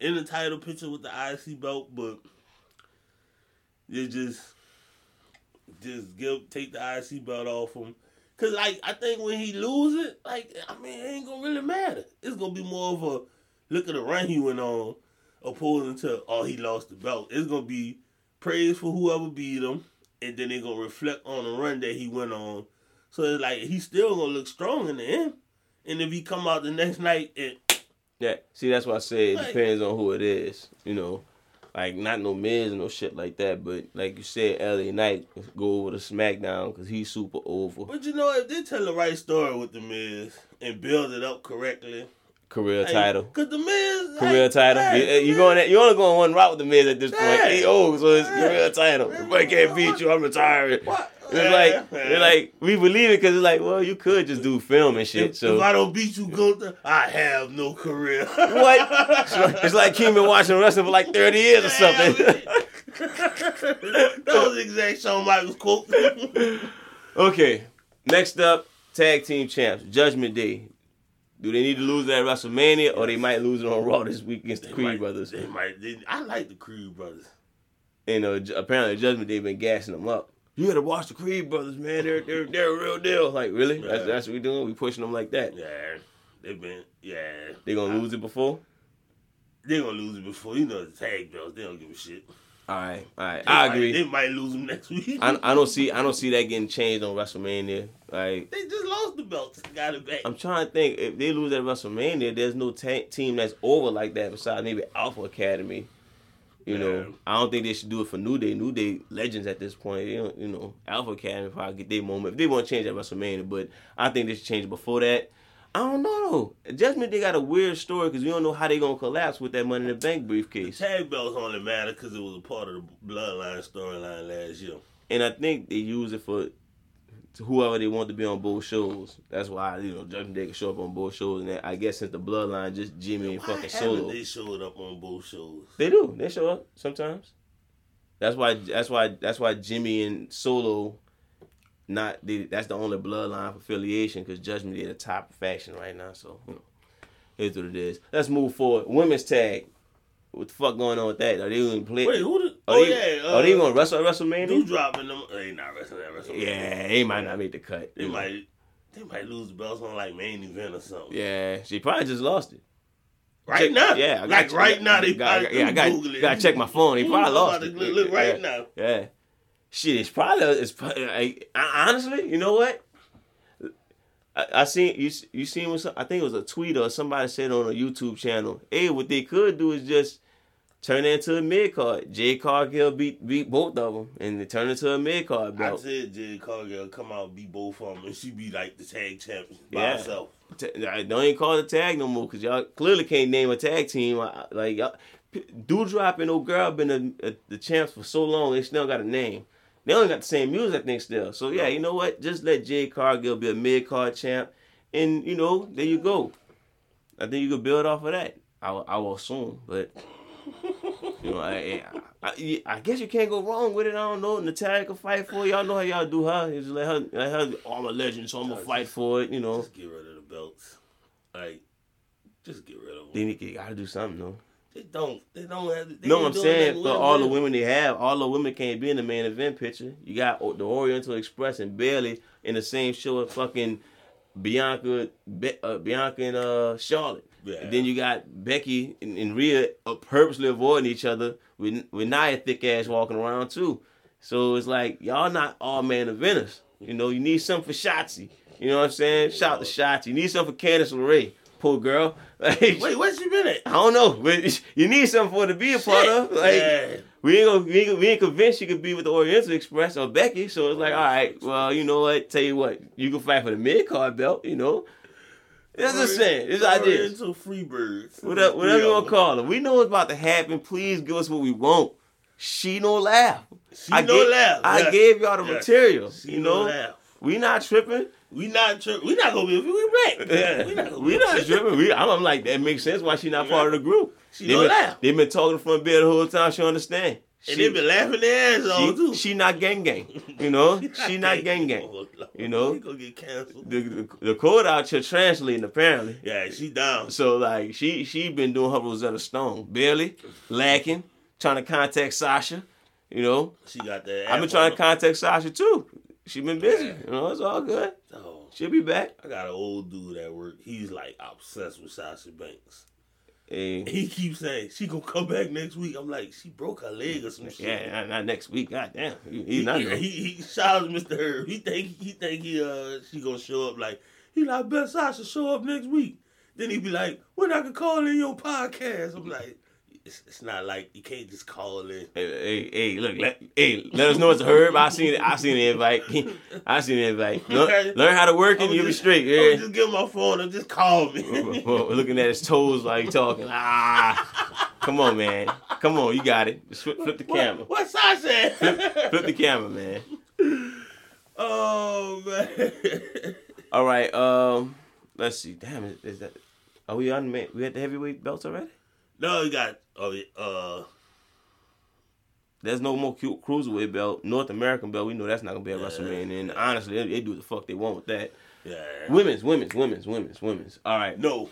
Speaker 2: in the title picture with the IC belt, but you just just give take the IC belt off him. Cause like I think when he loses, it, like I mean, it ain't gonna really matter. It's gonna be more of a look at the run he went on, opposing to oh he lost the belt. It's gonna be praise for whoever beat him, and then they're gonna reflect on the run that he went on. So it's like he's still gonna look strong in the end. And if he come out the next night and
Speaker 1: Yeah, see, that's why I say it
Speaker 2: Like-
Speaker 1: depends on who it is. You know, like not no Miz no shit like that, but like you said, LA Knight go over to SmackDown because he's super over
Speaker 2: but you know if they tell the right story with the Miz and build it up correctly,
Speaker 1: career
Speaker 2: like,
Speaker 1: title.
Speaker 2: Cause the Miz
Speaker 1: Career
Speaker 2: like,
Speaker 1: title. You, you going? You only going one route with the Miz at this point. He old, so it's career title. If I can't beat you, I'm retiring.
Speaker 2: What?
Speaker 1: It's like they're like we believe it because it's like well you could just do film and shit.
Speaker 2: If,
Speaker 1: so
Speaker 2: if I don't beat you, Gunther, I have no career.
Speaker 1: What? It's like, it's like he been watching wrestling for like 30 years or something.
Speaker 2: that was the exact Shawn Michaels quote.
Speaker 1: okay, next up, tag team champs, Judgment Day. Do they need to lose it at WrestleMania or they might lose it on Raw this week against the
Speaker 2: They
Speaker 1: Creed
Speaker 2: might-
Speaker 1: brothers?
Speaker 2: They might. They, I like the Creed brothers.
Speaker 1: And uh, apparently Judgment Day been gassing them up. You gotta watch the Creed brothers, man. They're they're they're a real deal. Like really? That's
Speaker 2: Yeah.
Speaker 1: that's what we doing. We pushing them like that.
Speaker 2: Yeah, they've been. Yeah,
Speaker 1: They gonna lose it before?
Speaker 2: They gonna lose it before you know the tag belts. They don't give a shit.
Speaker 1: All right, all right.
Speaker 2: They
Speaker 1: I
Speaker 2: might-
Speaker 1: agree.
Speaker 2: They might lose them next week.
Speaker 1: I, I don't see I don't see that getting changed on WrestleMania. Like
Speaker 2: they just lost the belts. Got it back.
Speaker 1: I'm trying to think if they lose at WrestleMania, there's no ta- team that's over like that besides maybe Alpha Academy. You know,
Speaker 2: Yeah.
Speaker 1: I don't think they should do it for New Day. New Day legends at this point. You know, you know Alpha Academy probably get their moment. If they want to change at WrestleMania, but I think they should change it before that. I don't know though. Judgment Day got a weird story because we don't know how they gonna collapse with that Money in the Bank briefcase.
Speaker 2: tag belts only matter because it was a part of the bloodline storyline last year.
Speaker 1: And I think they use it for whoever they want to be on both shows. That's why you know Judgment Day can show up on both shows. And I guess since the Bloodline, just Jimmy and
Speaker 2: Why
Speaker 1: fucking Solo.
Speaker 2: they showed up on both shows?
Speaker 1: They do. They show up sometimes. That's why. That's why. That's why Jimmy and Solo. Not they, that's the only bloodline affiliation because Judgment Day the top faction right now. So you know, here's what it is. Let's move forward. Women's tag. What the fuck going on with that? Are they even play?
Speaker 2: Wait, who the Oh,
Speaker 1: they,
Speaker 2: yeah,
Speaker 1: oh, they
Speaker 2: uh,
Speaker 1: gonna wrestle at WrestleMania?
Speaker 2: Do dropping them. They not wrestling at WrestleMania.
Speaker 1: Yeah, they might not make the cut.
Speaker 2: They might. They might lose the belts on like main event or something.
Speaker 1: Yeah, she probably just lost it.
Speaker 2: Right
Speaker 1: Check-
Speaker 2: now.
Speaker 1: Yeah, I
Speaker 2: like right now they
Speaker 1: got,
Speaker 2: probably
Speaker 1: yeah, I got,
Speaker 2: Google it.
Speaker 1: got to check my phone. They probably lost it.
Speaker 2: Look, look right
Speaker 1: yeah.
Speaker 2: now.
Speaker 1: Yeah. Shit, it's probably it's probably, like, I- honestly, you know what? I, I seen you. You seen what? I think it was a tweet or somebody said on a YouTube channel. Hey, what they could do is just turn it into a mid card. Jade Cargill beat beat both of them, and they turn it into a mid card
Speaker 2: I
Speaker 1: belt.
Speaker 2: said Jade Cargill come out beat both of them, and she be like the tag champion by
Speaker 1: Yeah.
Speaker 2: herself.
Speaker 1: T- I don't even call it a tag no more because y'all clearly can't name a tag team. I- I- Like y'all, and old girl been the, uh, the champs for so long, they still got a name. They only got the same music, I think, still. So yeah, you know what? Just let Jade Cargill be a mid card champ, and you know there you go. I think you could build off of that. I, I will assume, but you know, I, I, I, guess you can't go wrong with it. I don't know. Natalya can fight for it. Y'all know how y'all do her. Just let her, let her. Oh, I'm a legend, so I'm gonna fight for it. You know.
Speaker 2: Just get rid of the belts. Like, just get rid of them.
Speaker 1: Then you gotta do something, though.
Speaker 2: They don't. They don't have. They
Speaker 1: No, I'm saying for all the women they have, all the women can't be in the main event picture. You got the Oriental Express and Bayley in the same show as fucking Bianca, Be- uh, Bianca and uh, Charlotte.
Speaker 2: Yeah.
Speaker 1: And then you got Becky and, and Rhea purposely avoiding each other with with Nia thick ass walking around too. So it's like y'all not all man eventers. You know, you need something for Shotzi. You know what I'm saying? Shout to Shotzi. You need something for Candice LeRae. Poor girl. Like,
Speaker 2: Wait, where's she been at?
Speaker 1: I don't know, but you need something for her to be a part of. Like
Speaker 2: yeah.
Speaker 1: we ain't gonna, we ain't, we ain't convinced she could be with the Oriental Express or Becky. So it's like, all right, well, you know what? Tell you what, you can fight for the mid card belt. You know, that's just saying. It's ideas.
Speaker 2: Oriental Freebirds.
Speaker 1: Whatever, whatever you want to call it. We know what's about to happen. Please give us what we want. She no laugh.
Speaker 2: She
Speaker 1: I
Speaker 2: no
Speaker 1: gave,
Speaker 2: laugh.
Speaker 1: I
Speaker 2: Yes.
Speaker 1: gave y'all the
Speaker 2: Yes.
Speaker 1: material.
Speaker 2: She
Speaker 1: you
Speaker 2: no
Speaker 1: know,
Speaker 2: laugh.
Speaker 1: we not tripping.
Speaker 2: We not tri- We not gonna be. We back.
Speaker 1: Yeah,
Speaker 2: We not. Gonna
Speaker 1: we not tripping. We, I'm, I'm like that makes sense. Why she not part of the group?
Speaker 2: She
Speaker 1: they
Speaker 2: no
Speaker 1: been,
Speaker 2: laugh.
Speaker 1: They been talking from bed the whole time. She understand.
Speaker 2: And they been laughing their ass off too.
Speaker 1: she not gang gang. You know, she not gang gang.
Speaker 2: Oh,
Speaker 1: You know?
Speaker 2: She gonna get canceled.
Speaker 1: The, the, the code out here translating apparently.
Speaker 2: Yeah, she down.
Speaker 1: So like she she been doing her Rosetta Stone, barely lacking, trying to contact Sasha. You know,
Speaker 2: She got that.
Speaker 1: I've been trying to contact Sasha too. She been busy. You know, it's all good.
Speaker 2: Oh,
Speaker 1: She'll be back.
Speaker 2: I got an old dude at work. He's like obsessed with Sasha Banks.
Speaker 1: Hey,
Speaker 2: He keeps saying she gonna come back next week. I'm like, she broke her leg or some shit.
Speaker 1: yeah, not, next week. God damn, he,
Speaker 2: He,
Speaker 1: he's not.
Speaker 2: he, he, he shout out to Mr. Herb. He think he think he uh she gonna show up like he like best Sasha show up next week. Then he be like, when I can call in your podcast. I'm like, it's, it's not like you can't just call in.
Speaker 1: Hey, hey, hey, look, let, hey, let us know it's a herb. I seen it. I seen the invite. I seen the invite. Learn, learn how to work and you'll be straight. Yeah.
Speaker 2: just give him my phone and just call me.
Speaker 1: Well, looking at his toes while he talking. Ah, come on, man. Come on, you got it. Just flip, flip the camera.
Speaker 2: What, what Sasha?
Speaker 1: Flip the camera, man.
Speaker 2: oh man.
Speaker 1: All right. Um, let's see. Damn, is, is that? Are we on? We at the heavyweight belts already?
Speaker 2: No, you got yeah, uh
Speaker 1: There's no more cruiserweight belt, North American belt. We know that's not gonna be a
Speaker 2: Yeah.
Speaker 1: WrestleMania. And honestly, they, they do the fuck they want with that.
Speaker 2: yeah.
Speaker 1: Women's, women's, women's, women's, women's. All right.
Speaker 2: No,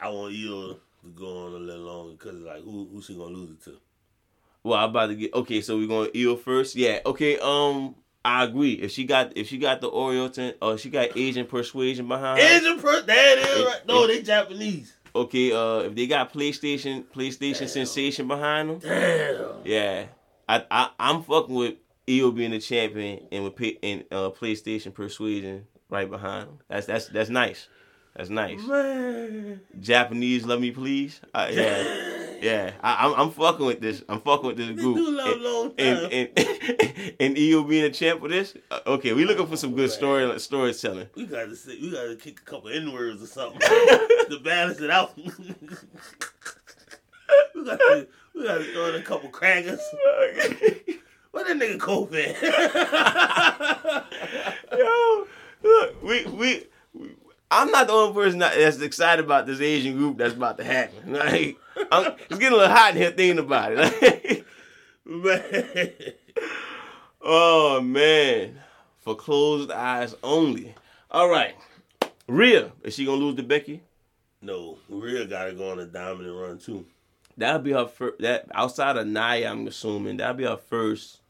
Speaker 2: I want you to go on a little longer because like who who she gonna lose it to?
Speaker 1: Well, I'm about to get okay. So we're going to Eel first. Yeah. Okay. Um, I agree. If she got if she got the Oriental or she got Asian persuasion behind.
Speaker 2: Asian per that is
Speaker 1: It-
Speaker 2: right. No,
Speaker 1: it-
Speaker 2: they Japanese.
Speaker 1: Okay. Uh, if they got PlayStation PlayStation Sensation behind them.
Speaker 2: Damn.
Speaker 1: Yeah. I, I I'm fucking with Io being the champion and with P- and uh, PlayStation Persuasion right behind him. That's that's that's nice. That's nice.
Speaker 2: Man.
Speaker 1: Japanese, love me please. Uh, yeah, yeah. I, I'm I'm fucking with this. I'm fucking with this group. And-
Speaker 2: long
Speaker 1: and and and being a champ for this. Uh, okay, we looking for some good story storytelling.
Speaker 2: we gotta say, we gotta kick a couple N words or something to balance it out. we gotta we gotta throw in a couple crackers. What that nigga Kofi?
Speaker 1: Yo, look, we we I'm not the only person that's excited about this Asian group that's about to happen. Like, I'm, it's getting a little hot in here thinking about it.
Speaker 2: Man.
Speaker 1: oh man, for closed eyes only. All right, Rhea, is she gonna lose to Becky?
Speaker 2: No, Rhea gotta go on a dominant run too.
Speaker 1: that'll be her first. That outside of Nia, I'm assuming that'll be her first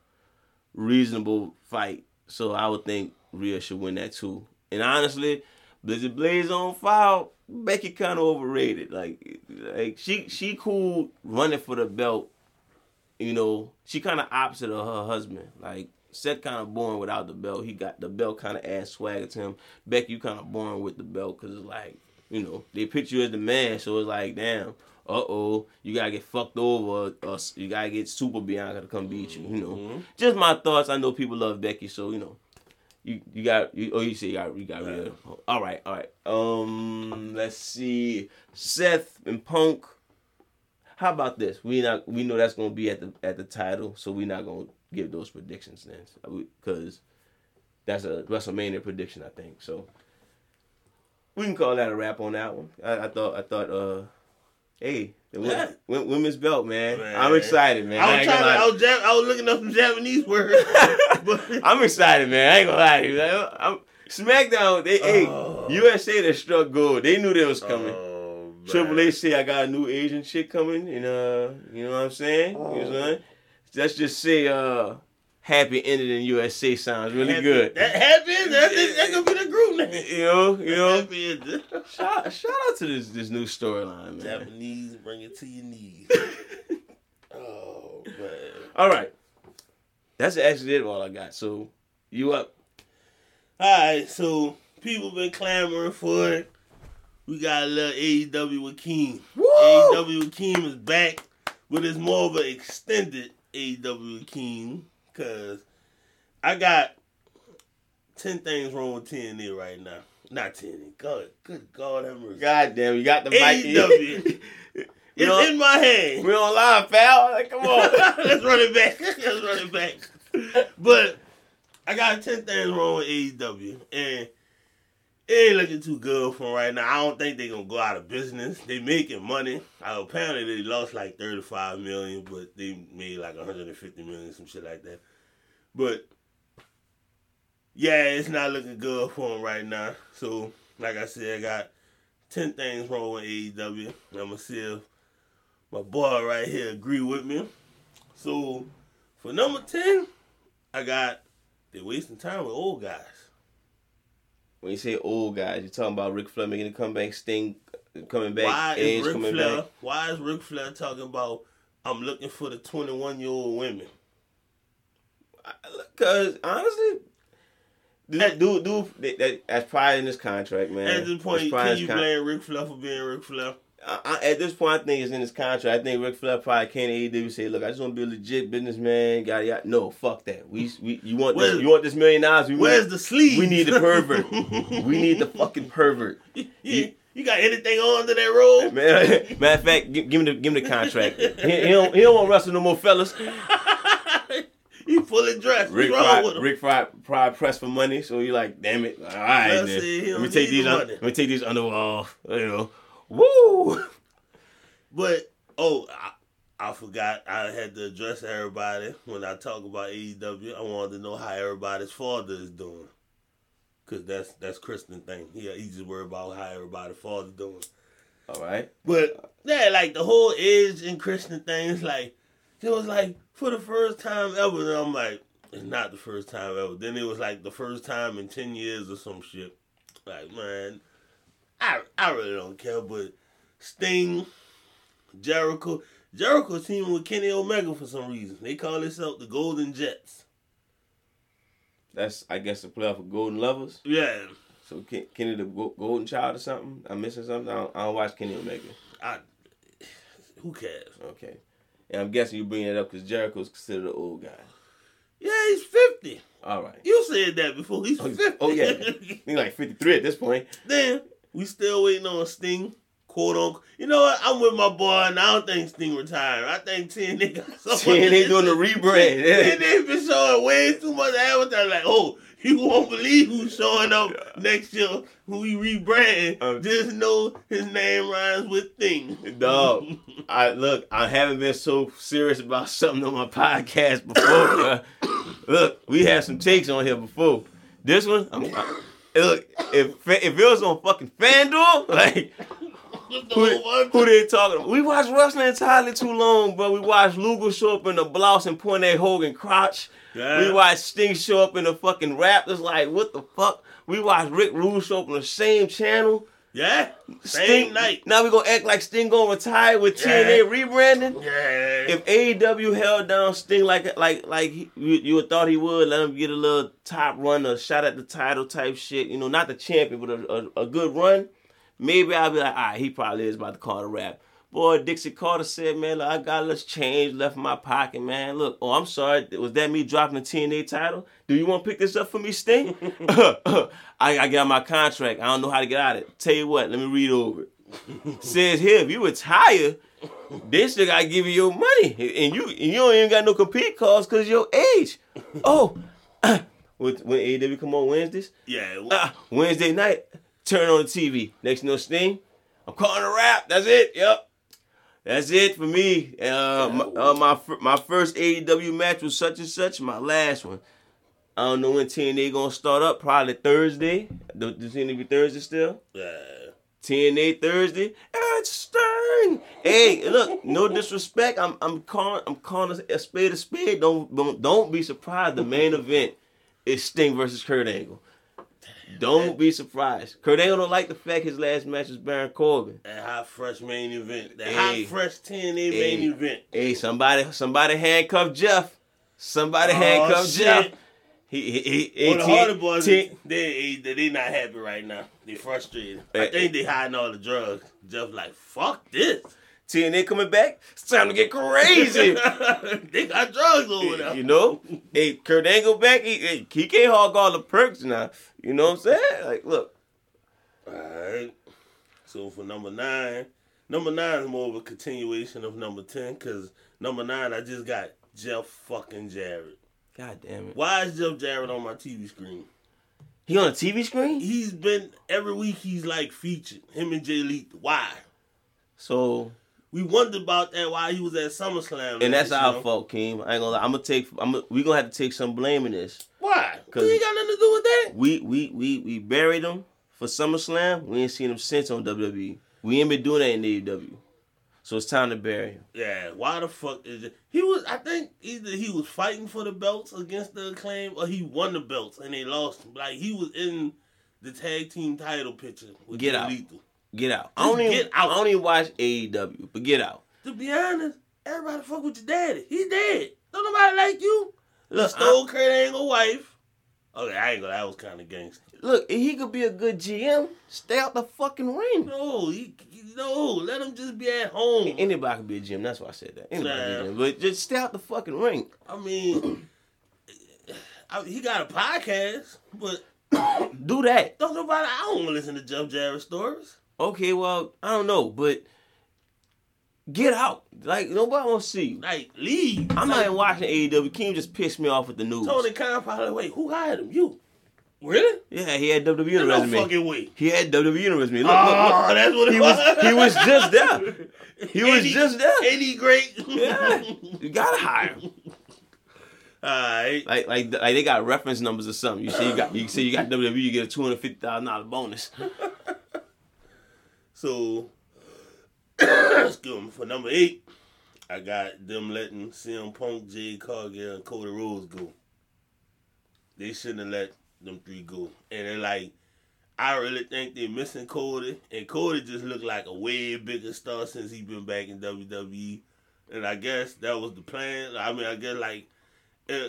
Speaker 1: reasonable fight. So I would think Rhea should win that too. And honestly, Blizzy Blaze on file. Becky kind of overrated. Like, like she she cool running for the belt. You know, she kind of opposite of her husband. Like Seth kind of born without the belt. He got the belt kind of ass swagger to him. Becky, you kind of born with the belt because it's like you know they picture you as the man. So it's like damn. Uh oh, you gotta get fucked over, or you gotta get Super Bianca to come beat you. You know, mm-hmm. just my thoughts. I know people love Becky, so you know, you you got you oh you say you got you got rid of all right all right um let's see Seth and Punk. How about this? We not we know that's gonna be at the at the title, so we not gonna give those predictions then, because that's a WrestleMania prediction I think. So we can call that a wrap on that one. I, I thought I thought uh hey yeah. women's belt, man. man. I'm excited, man.
Speaker 2: I was trying to, I was, I was looking up some Japanese words.
Speaker 1: I'm excited, man. I ain't gonna lie to you. I'm, SmackDown, they oh. hey, USA that struck gold. They knew they was coming. Oh, Triple H say I got a new Asian chick coming, and uh, you know what I'm saying? Oh. You know what I'm saying? Let's just say uh happy ended in USA sounds really
Speaker 2: happy,
Speaker 1: good.
Speaker 2: That happy that, that gonna be the group name.
Speaker 1: You know, you know. Happy shout, shout out to this this new storyline,
Speaker 2: man. Japanese, bring it to your knees. oh man.
Speaker 1: All right, that's actually it. All I got. So you up?
Speaker 2: All right. So people been clamoring for it. We got a little AEW Akeem. Woo! AEW Akeem is back, but it's more of an extended AEW Akeem Cause I got ten things wrong with TNA right now. Not TNA. God, good God have mercy.
Speaker 1: God damn, you got the
Speaker 2: mic. AEW. it's in my hand.
Speaker 1: We on live, pal. Like, come on.
Speaker 2: Let's run it back. Let's run it back. But I got ten things wrong with AEW, and it ain't looking too good for right now. I don't think they're gonna go out of business. They making money. Uh, apparently they lost like thirty five million, but they made like one hundred and fifty million, some shit like that. But yeah, it's not looking good for them right now. So like I said, I got ten things wrong with AEW. I'm gonna see if my boy right here agree with me. So for number ten, I got they're wasting time with old guys
Speaker 1: when you say old guys, you're talking about Ric Flair making a comeback, Sting coming back,
Speaker 2: why Edge is Ric coming Flair, back. Why is Ric Flair talking about I'm looking for the 21 year old women?
Speaker 1: Because honestly, that dude, dude, that, that, that's probably in his contract, man.
Speaker 2: At this point, can you con- blame Ric Flair for being Ric Flair?
Speaker 1: I, at this point, I think it's in his contract. I think Ric Flair probably can't AEW say, "Look, I just want to be a legit businessman." Got it? No, fuck that. We, we you want this, you want this million dollars? We
Speaker 2: where's the sleeve?
Speaker 1: We need the pervert. we need the fucking pervert.
Speaker 2: You, you got anything on to that robe?
Speaker 1: Man, matter of fact, give, give, me the give me the contract. he, he, don't he don't want to wrestle no more fellas.
Speaker 2: he fully dressed.
Speaker 1: Rick Fry, Rick Fry, Fry pressed for money, so you like, damn it, all right, let me take these. Un- let me take these underwear off. You know. Woo!
Speaker 2: But oh, I, I forgot I had to address everybody when I talk about AEW. I wanted to know how everybody's father is doing, cause that's that's Christian thing. Yeah, he just worried about how everybody's father doing.
Speaker 1: All right.
Speaker 2: But yeah, like the whole Edge and Christian thing is like it was like for the first time ever. And I'm like, it's not the first time ever. Then it was like the first time in ten years or some shit. Like man, I I really don't care, but Sting, Jericho, Jericho teaming with Kenny Omega for some reason. They call themselves the Golden Jets.
Speaker 1: That's I guess a player for Golden Lovers.
Speaker 2: Yeah.
Speaker 1: So Kenny the Golden Child or something? I'm missing something. I don't, I don't watch Kenny Omega.
Speaker 2: I, who cares?
Speaker 1: Okay. And I'm guessing you bring it up because Jericho's considered an old guy.
Speaker 2: Yeah, he's fifty.
Speaker 1: All right.
Speaker 2: You said that before. He's oh, fifty.
Speaker 1: Oh yeah. he's like fifty three at this point.
Speaker 2: Then we still waiting on Sting, quote unquote. You know what? I'm with my boy, and I don't think Sting retired. I think TNA got
Speaker 1: TNA doing the rebrand.
Speaker 2: Yeah. TNA been showing way too much advertising. Like, oh, you won't believe who's showing up next year who we rebrand. Um, Just know his name rhymes with thing.
Speaker 1: Dog, I look, I haven't been so serious about something on my podcast before. look, we had some takes on here before. This one, I'm, I, look, if if it was on fucking FanDuel, like Who, who they talking about? We watched wrestling entirely too long, bro. We watched Luger show up in the blouse and point at Hogan crotch.
Speaker 2: Yeah.
Speaker 1: We watched Sting show up in the fucking rap. It's like, what the fuck? We watched Rick Rude show up on the same channel.
Speaker 2: Yeah. Same
Speaker 1: Sting,
Speaker 2: night.
Speaker 1: Now we gonna act like Sting gonna retire with
Speaker 2: Yeah.
Speaker 1: TNA rebranding.
Speaker 2: Yeah.
Speaker 1: If AEW held down Sting like like like he, you, you would thought he would, let him get a little top run, a shot at the title type shit. You know, not the champion, but a, a, a good run. Maybe I'll be like, all right, he probably is about to call the wrap. Boy, Dixie Carter said, man, look, I got a little change left in my pocket, man. Look, oh, I'm sorry. Was that me dropping the TNA title? Do you want to pick this up for me, Sting? I, I got my contract. I don't know how to get out of it. Tell you what, let me read over it. Says here, if you retire, they still gotta give you your money, and you and you don't even got no compete calls because your age. Oh, when when AEW come on Wednesdays,
Speaker 2: yeah.
Speaker 1: ah, Wednesday night, turn on the TV. Next no Sting, I'm calling a wrap. That's it. Yep, that's it for me. Uh, my, uh, my my first AEW match was such and such. My last one. I don't know when TNA gonna start up. Probably Thursday. The TNA be Thursday still.
Speaker 2: yeah.
Speaker 1: TNA Thursday. It's Sting. Hey, look, no disrespect. I'm I'm calling I'm calling a spade a spade. Don't don't, don't be surprised. The main event is Sting versus Kurt Angle. Don't be surprised. Angle don't like the fact his last match was Baron Corbin.
Speaker 2: That hot fresh main event. That
Speaker 1: Hey.
Speaker 2: hot fresh TNA
Speaker 1: Hey.
Speaker 2: main event.
Speaker 1: Hey, somebody somebody handcuff Jeff. Somebody
Speaker 2: Oh,
Speaker 1: handcuff
Speaker 2: shit.
Speaker 1: Jeff. He he he.
Speaker 2: Well, the Hardy Boys, they, they they not happy right now. They frustrated. I think they hiding all the drugs. Jeff like, fuck this.
Speaker 1: TNA coming back. It's time to get crazy.
Speaker 2: they got drugs over there.
Speaker 1: You know, hey, Kurt Angle back. He, he he can't hog all the perks now. You know what I'm saying? Like, look,
Speaker 2: Alright. So for number nine, number nine is more of a continuation of number ten because number nine I just got Jeff fucking Jarrett.
Speaker 1: God damn it,
Speaker 2: Why is Jeff Jarrett on my TV screen?
Speaker 1: he on a TV screen?
Speaker 2: He's been every week. He's like featured him and Jay Lee. Why?
Speaker 1: So,
Speaker 2: We wondered about that while he was at SummerSlam.
Speaker 1: and that's our
Speaker 2: know?
Speaker 1: fault, Keem. I ain't gonna lie. I'm gonna take. I'm. Gonna, we gonna have to take some blame in this.
Speaker 2: Why?
Speaker 1: Cause
Speaker 2: he got nothing to do with that.
Speaker 1: We we we we buried him for SummerSlam. We ain't seen him since on WWE. We ain't been doing that in AEW. So it's time to bury him.
Speaker 2: Yeah. Why the fuck is it? He was. I think either he was fighting for the belts against the acclaim, or he won the belts and they lost. Like he was in the tag team title picture with
Speaker 1: Get out.
Speaker 2: Lethal.
Speaker 1: Get out. I
Speaker 2: Just
Speaker 1: don't even.
Speaker 2: get out.
Speaker 1: I don't even watch AEW. But get out.
Speaker 2: To be honest, everybody fuck with your daddy. He's dead. Don't nobody like you.
Speaker 1: Look,
Speaker 2: Stole Kurt Angle wife. Okay, I ain't gonna. That was kind of gangster.
Speaker 1: Look, he could be a good GM. Stay out the fucking ring.
Speaker 2: No, he, no. Let him just be at home.
Speaker 1: Anybody can be a GM. That's why I said that. Anybody can be a
Speaker 2: Nah.
Speaker 1: GM. But just stay out the fucking ring.
Speaker 2: I mean, I, he got a podcast, but
Speaker 1: Do that.
Speaker 2: don't nobody. I don't want to listen to Jeff Jarrett stories.
Speaker 1: Okay, well, I don't know, but get out. Like nobody wants to see you.
Speaker 2: Like leave.
Speaker 1: I'm not even watching AEW. Keem just pissed me off with the news.
Speaker 2: Tony Khan probably wait. Who hired him? You? Really?
Speaker 1: Yeah, he had WWE in the
Speaker 2: no
Speaker 1: resume.
Speaker 2: fucking way.
Speaker 1: He had WWE resume. Look,
Speaker 2: Oh,
Speaker 1: look, ah, look.
Speaker 2: that's what it
Speaker 1: He was he was just there. He was just there.
Speaker 2: Any great?
Speaker 1: Yeah. You gotta hire him.
Speaker 2: Alright.
Speaker 1: Like like like they got reference numbers or something. You see you got you see you got WWE, you get a two hundred fifty thousand dollar bonus.
Speaker 2: So, excuse me, for number eight, I got them letting CM Punk, Jade Cargill, and Cody Rhodes go. They shouldn't have let them three go. And they're like, I really think they're missing Cody. And Cody just looked like a way bigger star since he been back in WWE. And I guess that was the plan. I mean, I guess like, uh,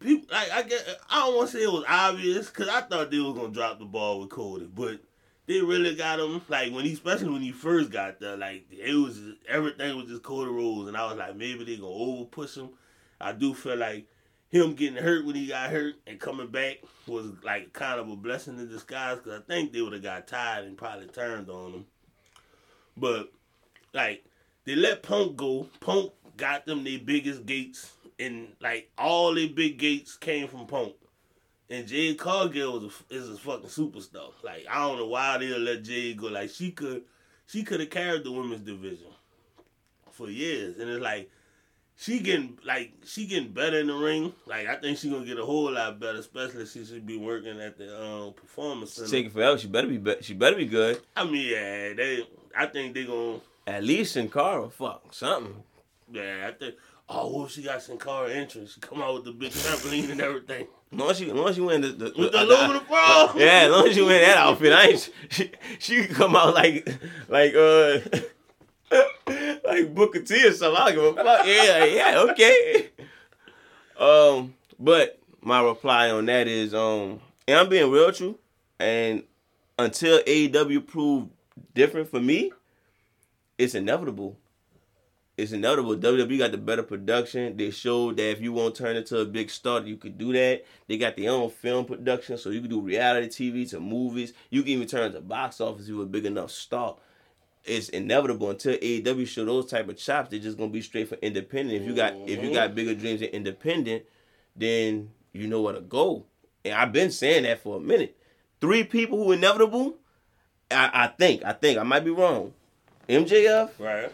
Speaker 2: people like I guess I don't want to say it was obvious because I thought they was gonna drop the ball with Cody, but they really got him like when he, especially when he first got there, like it was everything was just Cody Rhodes, and I was like maybe they gonna over push him. I do feel like him getting hurt when he got hurt and coming back was like kind of a blessing in disguise because I think they would have got tired and probably turned on him. But like they let Punk go. Punk got them their biggest gates, and like all their big gates came from Punk. And Jade Cargill is a, is a fucking superstar. Like I don't know why they'll let Jade go. Like she could, she could have carried the women's division for years. And it's like she getting like she getting better in the ring. Like I think she gonna get a whole lot better, especially since she be working at the um, performance center.
Speaker 1: Taking forever. She better be. be- She better be good.
Speaker 2: I mean, yeah, they. I think they gonna.
Speaker 1: At least in Cara. Fuck something.
Speaker 2: Yeah, I think. Oh, if she got some car entrance? She come out with the big trampoline and everything.
Speaker 1: As she, long she win the, the,
Speaker 2: With the
Speaker 1: I- I-
Speaker 2: aluminum bra.
Speaker 1: Yeah, as long as you wear that outfit, I ain't. She, she could come out like, like uh, like Booker T or something. I don't give a fuck. Yeah, yeah, okay. Um, but my reply on that is, um, and I'm being real true, and until AEW proved different for me, it's inevitable. It's inevitable. WWE got the better production. They showed that if you want to turn into a big star, you could do that. They got their own film production, so you can do reality TV to movies. You can even turn to box office if you're a big enough star. It's inevitable until AEW show those type of chops. They're just gonna be straight for independent. If you got if you got mm-hmm. bigger dreams than independent, then you know where to go. And I've been saying that for a minute. Three people who inevitable. I, I think. I think I might be wrong. MJF,
Speaker 2: Right.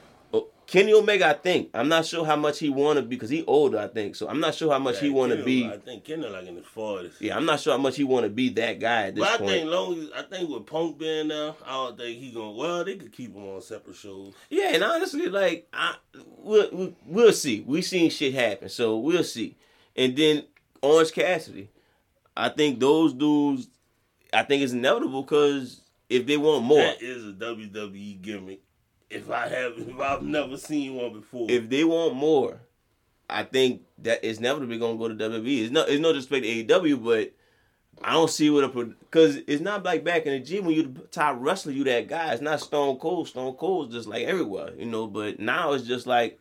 Speaker 1: Kenny Omega, I think. I'm not sure how much he want to be because he older, I think. So I'm not sure how much he want to be.
Speaker 2: I think Kenny like in his forties.
Speaker 1: Yeah, I'm not sure how much he want to be that guy at this
Speaker 2: But I
Speaker 1: point.
Speaker 2: think long as I think with Punk being there, I don't think he gonna. Well, they could keep him on separate shows.
Speaker 1: Yeah, and honestly, like I, we'll, we'll we'll see. We seen shit happen, so we'll see. And then Orange Cassidy, I think those dudes, I think it's inevitable because if they want more,
Speaker 2: That is a WWE gimmick. If I have, if I've never seen one before.
Speaker 1: if they want more, I think that it's inevitably gonna go to WWE. It's no, it's no disrespect to AEW, but I don't see what a because it's not like back in the gym when you top wrestler, you that guy. It's not Stone Cold. Stone Cold's just like everywhere, you know. But now it's just like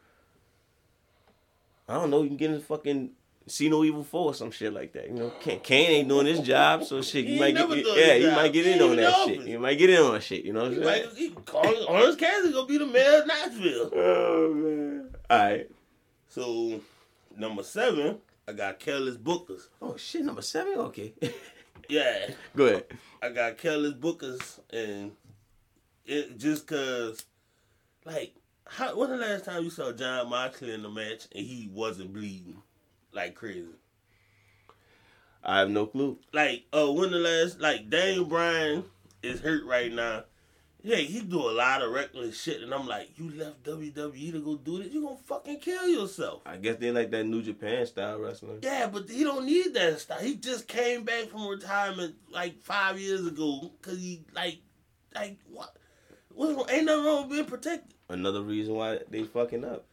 Speaker 1: I don't know. You can get in the fucking see no evil four or some shit like that. You know, Kane, Kane ain't doing his job, so shit. You might get yeah, you might get in on that
Speaker 2: in
Speaker 1: shit. You might get in on shit. You know what I'm saying?
Speaker 2: he, Orange Cassidy gonna be the mayor of Knoxville.
Speaker 1: Oh man. All right.
Speaker 2: So number seven, I got Careless Bookers.
Speaker 1: Oh shit, number seven. Okay.
Speaker 2: Yeah,
Speaker 1: Go ahead.
Speaker 2: I got Careless Bookers, and it just cause, like, how, when the last time you saw Jon Moxley in the match and he wasn't bleeding like crazy?
Speaker 1: I have no clue.
Speaker 2: Like, uh, when the last like Daniel Bryan is hurt right now. Yeah, he do a lot of reckless shit, and I'm like, you left WWE to go do this? You gonna fucking kill yourself?
Speaker 1: I guess they like that New Japan style wrestling.
Speaker 2: Yeah, but he don't need that stuff. He just came back from retirement like five years ago because he like, like what? What's wrong? Ain't nothing wrong with being protected.
Speaker 1: Another reason why they fucking up.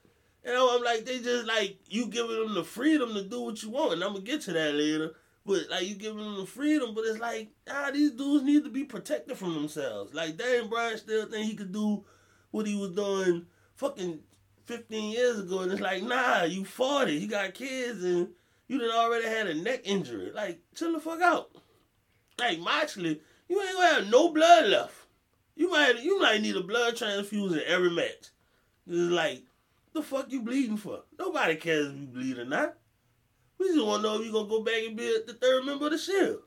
Speaker 2: You know, I'm like they just like you giving them the freedom to do what you want, and I'm gonna get to that later. But like you giving them the freedom, but it's like ah, these dudes need to be protected from themselves. Like Daniel Bryan still think he could do what he was doing fucking 15 years ago, and it's like nah, you 40, you got kids, and you done already had a neck injury. Like chill the fuck out. Like Moxley, you ain't gonna have no blood left. You might you might need a blood transfusion every match. It's like the fuck you bleeding for? Nobody cares if you bleed or not. We just want to know if you gonna go back and be the third member of the Shield.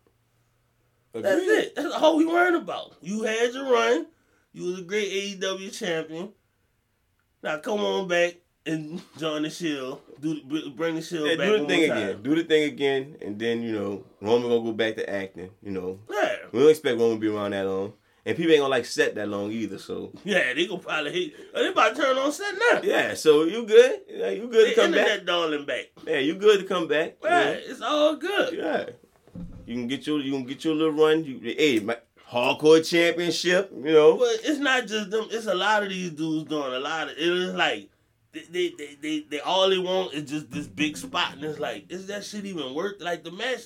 Speaker 2: That's it. That's all we worried about. You had your run. You was a great AEW champion. Now come on back and join the Shield. Do br- bring the Shield
Speaker 1: Yeah,
Speaker 2: back
Speaker 1: do the thing again. Do the thing again, and then you know Roman gonna go back to acting. You know,
Speaker 2: Yeah,
Speaker 1: we don't expect Roman to be around that long, and people ain't gonna like Seth that long either. So
Speaker 2: yeah. They gonna probably hate. Oh, they about to turn on Seth now.
Speaker 1: yeah, so you good? Yeah, you good
Speaker 2: They
Speaker 1: to come back?
Speaker 2: internet darling back.
Speaker 1: Yeah, you good to come back?
Speaker 2: Right, it's all good.
Speaker 1: Yeah. yeah. You can get your you can get your little run. You hey, my hardcore championship. You know.
Speaker 2: But it's not just them. It's a lot of these dudes doing a lot of. It is like they they, they they they all they want is just this big spot, and it's like, is that shit even worth? Like the match,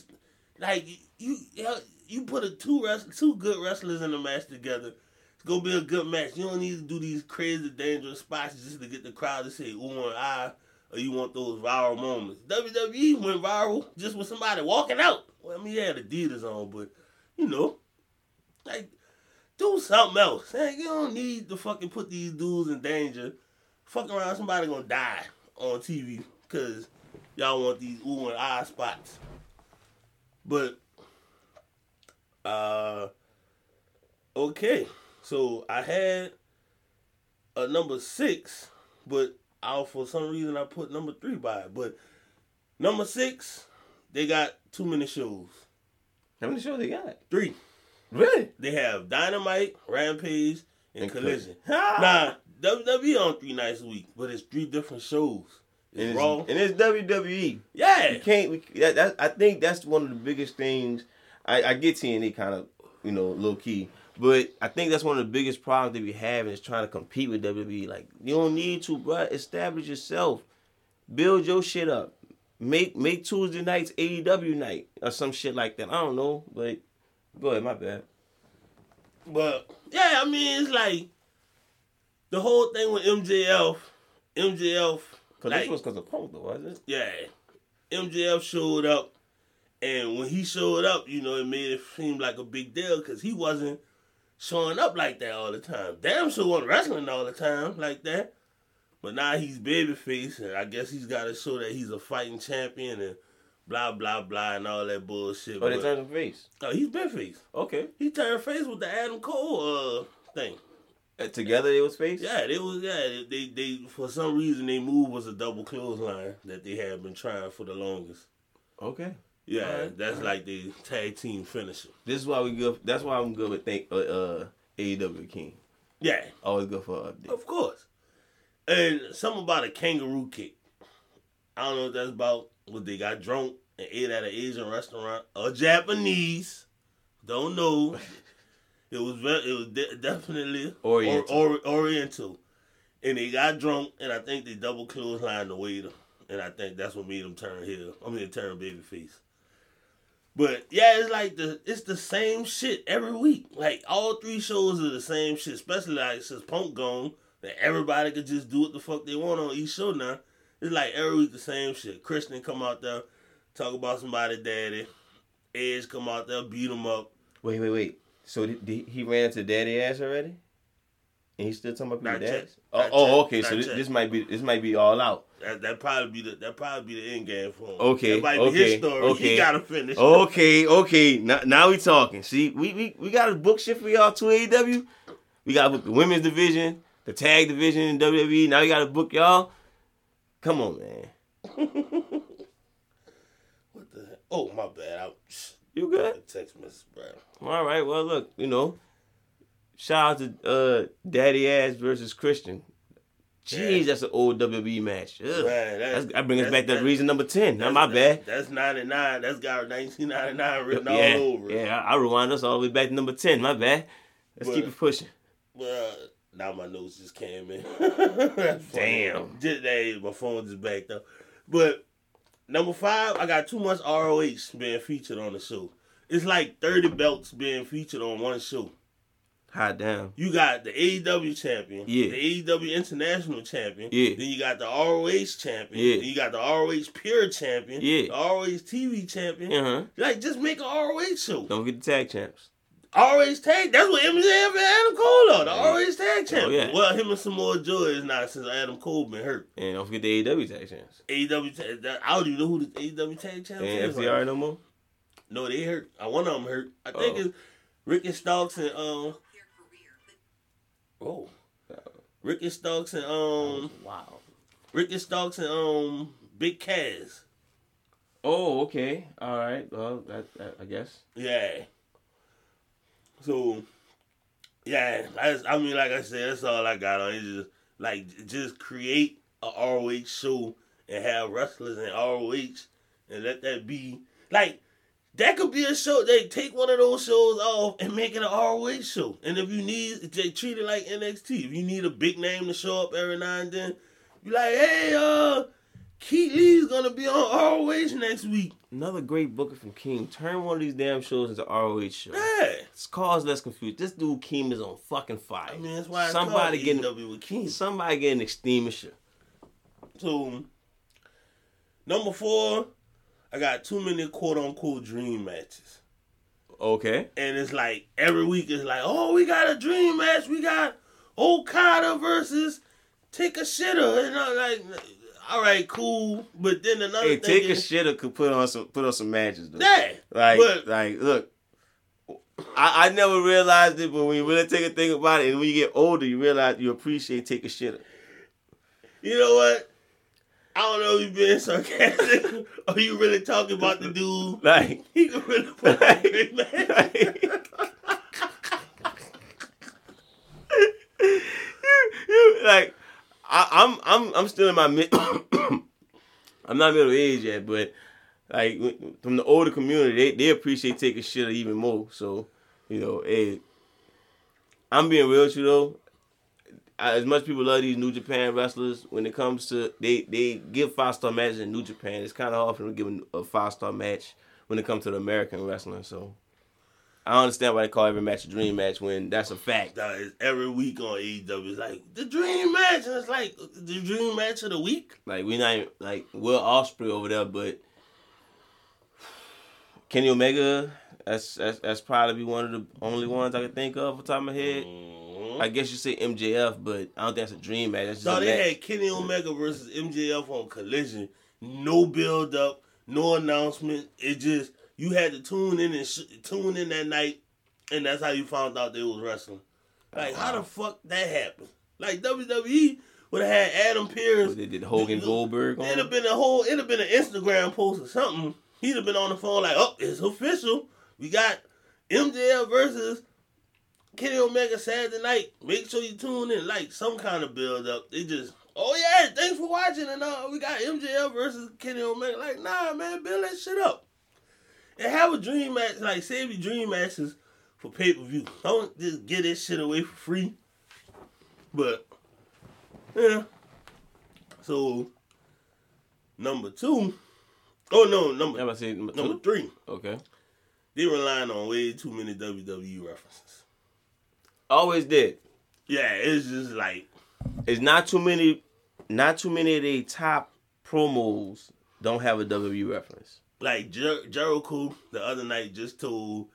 Speaker 2: like you you, you put a two two good wrestlers in a match together. It's gonna be a good match. You don't need to do these crazy dangerous spots just to get the crowd to say ooh and ah, or you want those viral moments. WWE went viral just with somebody walking out. Well, I mean, he had Adidas on, but you know, like do something else. Hey, you don't need to fucking put these dudes in danger. Fuck around, somebody gonna die on TV because y'all want these ooh and ah spots. But, uh, okay. So I had a number six, but I for some reason I put number three by it, but number six, they got too many shows.
Speaker 1: How many shows they got?
Speaker 2: Three.
Speaker 1: Really?
Speaker 2: They have Dynamite, Rampage, and,
Speaker 1: And
Speaker 2: Collision.
Speaker 1: Nah.
Speaker 2: Nah, WWE on three nights a week, but it's three different shows.
Speaker 1: And
Speaker 2: It's
Speaker 1: it's,
Speaker 2: Raw.
Speaker 1: and it's WWE.
Speaker 2: Yeah.
Speaker 1: You can't. We, that, that, I think that's one of the biggest things. I, I get TNA kind of, you know, low key, but I think that's one of the biggest problems that we have is trying to compete with WWE. Like you don't need to, bro. Establish yourself. Build your shit up. Make make Tuesday nights AEW night or some shit like that. I don't know, but go ahead. My bad.
Speaker 2: But yeah, I mean it's like the whole thing with MJF, MJF,
Speaker 1: Cause
Speaker 2: like,
Speaker 1: this was because of Punk, though, wasn't it?
Speaker 2: yeah, MJF showed up, and when he showed up, you know, it made it seem like a big deal because he wasn't showing up like that all the time. Damn sure wasn't wrestling all the time like that. But now he's babyface, and I guess he's got to show that he's a fighting champion and blah blah blah and all that bullshit.
Speaker 1: Oh, they turned him face.
Speaker 2: oh, he's been face.
Speaker 1: Okay.
Speaker 2: He turned face with the Adam Cole uh thing.
Speaker 1: Uh, together they was face.
Speaker 2: Yeah, they was yeah they they for some reason they move was a double clothesline that they had been trying for the longest.
Speaker 1: Okay.
Speaker 2: Yeah,
Speaker 1: Alright,
Speaker 2: that's
Speaker 1: alright.
Speaker 2: like the tag team finisher.
Speaker 1: This is why we good. That's why I'm good with think uh, uh AEW King.
Speaker 2: Yeah,
Speaker 1: Always good for an update.
Speaker 2: of course. And something about a kangaroo kick. I don't know what that's about. What they got drunk and ate at an Asian restaurant or Japanese. Don't know. It was very, it was de- definitely
Speaker 1: Oriental.
Speaker 2: Or, or, Oriental, and they got drunk, and I think they double clotheslined the waiter, and I think that's what made them turn heel. I mean, turn babyface. But yeah, it's like the it's the same shit every week. Like all three shows are the same shit, especially like since Punk gone, that everybody could just do what the fuck they want on each show now. It's like every week the same shit. Christian come out there, talk about somebody daddy. Edge come out there, beat him up.
Speaker 1: Wait, wait, wait. So did, did he ran into daddy ass already? And he's still talking about
Speaker 2: Not
Speaker 1: dads? Oh, oh, okay. So this, this might be this might be all out.
Speaker 2: That that probably be the that probably be the end game for him.
Speaker 1: Okay,
Speaker 2: that might be
Speaker 1: okay,
Speaker 2: his story.
Speaker 1: okay.
Speaker 2: He gotta finish.
Speaker 1: Okay, okay. Now, now we talking. See, we, we we got a book shit for y'all to AEW. We got book the women's division, the tag division in WWE. Now we got to book y'all. Come on, man.
Speaker 2: What the? Heck? Oh my bad. I,
Speaker 1: You good?
Speaker 2: Text message, bro.
Speaker 1: All right. Well, look, you know, shout out to uh, Daddy Ass versus Christian. Jeez, that's an old WWE match. Ugh.
Speaker 2: Man, that-
Speaker 1: That's, that brings us back to reason number ten. Not my bad.
Speaker 2: That's ninety nine. That's got nineteen ninety nine written
Speaker 1: yeah,
Speaker 2: all over.
Speaker 1: yeah. I, I rewind us all the way back to number ten. My bad. Let's
Speaker 2: But-
Speaker 1: keep it pushing.
Speaker 2: Well, now my notes just came in.
Speaker 1: Damn.
Speaker 2: Just hey, my phone just backed up. But number five, I got too much ROH being featured on the show. It's like thirty belts being featured on one show.
Speaker 1: Hot damn.
Speaker 2: You got the AEW champion,
Speaker 1: Yeah.
Speaker 2: the AEW International champion,
Speaker 1: Yeah.
Speaker 2: then you got the ROH champion,
Speaker 1: Yeah.
Speaker 2: then you got the ROH Pure champion,
Speaker 1: Yeah.
Speaker 2: the ROH TV champion.
Speaker 1: Uh huh.
Speaker 2: Like, just make an ROH show.
Speaker 1: Don't get the tag champs.
Speaker 2: ROH tag. That's what MJF and Adam Cole are. The
Speaker 1: Yeah.
Speaker 2: ROH tag champion.
Speaker 1: Oh, yeah.
Speaker 2: Well, him and Samoa Joe is not since Adam Cole been hurt.
Speaker 1: And don't forget the AEW tag champs.
Speaker 2: AEW. Tag, I don't even know who the AEW tag
Speaker 1: And
Speaker 2: is.
Speaker 1: FTR no more.
Speaker 2: No, they hurt. Uh, one of them hurt. I think
Speaker 1: Oh.
Speaker 2: it's Ricky Starks and um. Oh. Ricky Starks and um.
Speaker 1: Wow.
Speaker 2: Ricky Starks and um. Big Cass.
Speaker 1: Oh, okay. All right. Well, that, that I guess.
Speaker 2: Yeah. So, yeah, that's, I mean, like I said, that's all I got on. It's just like just create a ROH show and have wrestlers in ROH and let that be like that could be a show. They take one of those shows off and make it an ROH show. And if you need, they treat it like NXT. If you need a big name to show up every now and then, you like, hey, uh, Keith Lee's gonna be on ROH next week.
Speaker 1: Another great booker from King. Turn one of these damn shows into ROH show.
Speaker 2: Yeah.
Speaker 1: It's cause less confused. This dude Keem is on fucking fire.
Speaker 2: I mean, that's why
Speaker 1: somebody
Speaker 2: called
Speaker 1: getting
Speaker 2: AEW with King.
Speaker 1: somebody getting extinguisher.
Speaker 2: So, number four, I got too many quote unquote dream matches.
Speaker 1: Okay.
Speaker 2: And it's like every week it's like, oh, we got a dream match. We got Okada versus Takeshita. And I'm like, all right, cool. But then another
Speaker 1: Hey,
Speaker 2: thing
Speaker 1: Takeshita could put on some put on some matches though.
Speaker 2: yeah.
Speaker 1: Like,
Speaker 2: but
Speaker 1: like, look, I, I never realized it, but when you really take a think about it, and when you get older, you realize you appreciate Takeshita.
Speaker 2: You know what? I don't know if you being sarcastic or you really talking about the dude.
Speaker 1: Like,
Speaker 2: He could really great match.
Speaker 1: you, you, like, I, I'm I'm I'm still in my mid. I'm not middle age yet, but like from the older community, they, they appreciate Takeshita even more. So, you know, hey, I'm being real with you though. As much people love these New Japan wrestlers, when it comes to they they give five star matches in New Japan, it's kind of hard for them to give a five star match when it comes to the American wrestling. So, I understand why they call every match a dream match when that's a fact.
Speaker 2: That is every week on AEW. It's like the dream match, and it's like the dream match of the week.
Speaker 1: Like we not even, like Will Ospreay over there, but Kenny Omega. That's that's that's probably one of the only ones I can think of off the top of my head.
Speaker 2: Mm.
Speaker 1: I guess you say MJF, but I don't think that's a dream match. That's just
Speaker 2: No, they
Speaker 1: match.
Speaker 2: had Kenny Omega versus MJF on Collision. No build up, no announcement. It just you had to tune in and sh- tune in that night, and that's how you found out they was wrestling. Like how the fuck that happened? Like WWE would have had Adam Pearce.
Speaker 1: What they did Hogan Goldberg.
Speaker 2: It'd have been a whole. It'd have been an Instagram post or something. He'd have been on the phone like, "Oh, it's official. We got MJF versus Kenny Omega Saturday night. Make sure you tune in. Like some kind of build up. They just, oh yeah, thanks for watching. And uh, we got MJF versus Kenny Omega. Like, nah, man, build that shit up and have a dream match. Like, save your dream matches for pay per view. Don't just get this shit away for free. But yeah. So number two. Oh no, number
Speaker 1: number
Speaker 2: number three.
Speaker 1: Okay.
Speaker 2: They relying on way too many WWE references.
Speaker 1: Always did.
Speaker 2: Yeah, it's just like
Speaker 1: It's not too many. Not too many of the top promos don't have a WWE reference.
Speaker 2: like Jer- Jericho the other night just told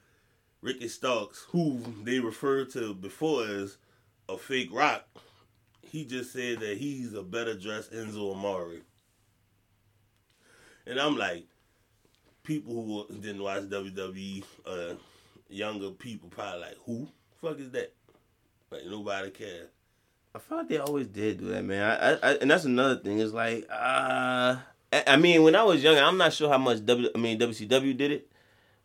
Speaker 2: Ricky Starks, who they referred to before as a fake rock. He just said that he's a better dressed Enzo Amore. And I'm like, people who didn't watch WWE, uh, younger people probably like, who fuck is that? Like nobody cares.
Speaker 1: I feel like they always did do that, man. I, I, I and that's another thing. Is like, uh, I, I mean, when I was younger, I'm not sure how much W, I mean WCW did it,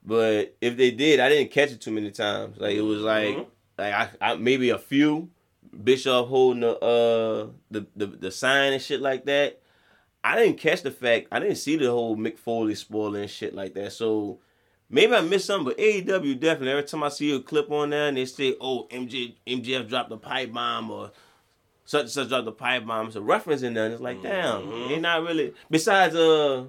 Speaker 1: but if they did, I didn't catch it too many times. Like it was like,
Speaker 2: Mhm.
Speaker 1: like I, I maybe a few. Bischoff holding the uh the, the the sign and shit like that. I didn't catch the fact. I didn't see the whole Mick Foley spoiler and shit like that. So maybe I missed something. But AEW definitely. Every time I see a clip on there and they say, "Oh, MJ MJF dropped the pipe bomb" or such and such dropped the pipe bomb, it's a reference in there. And it's like, damn,
Speaker 2: Mhm.
Speaker 1: they not really. Besides, uh,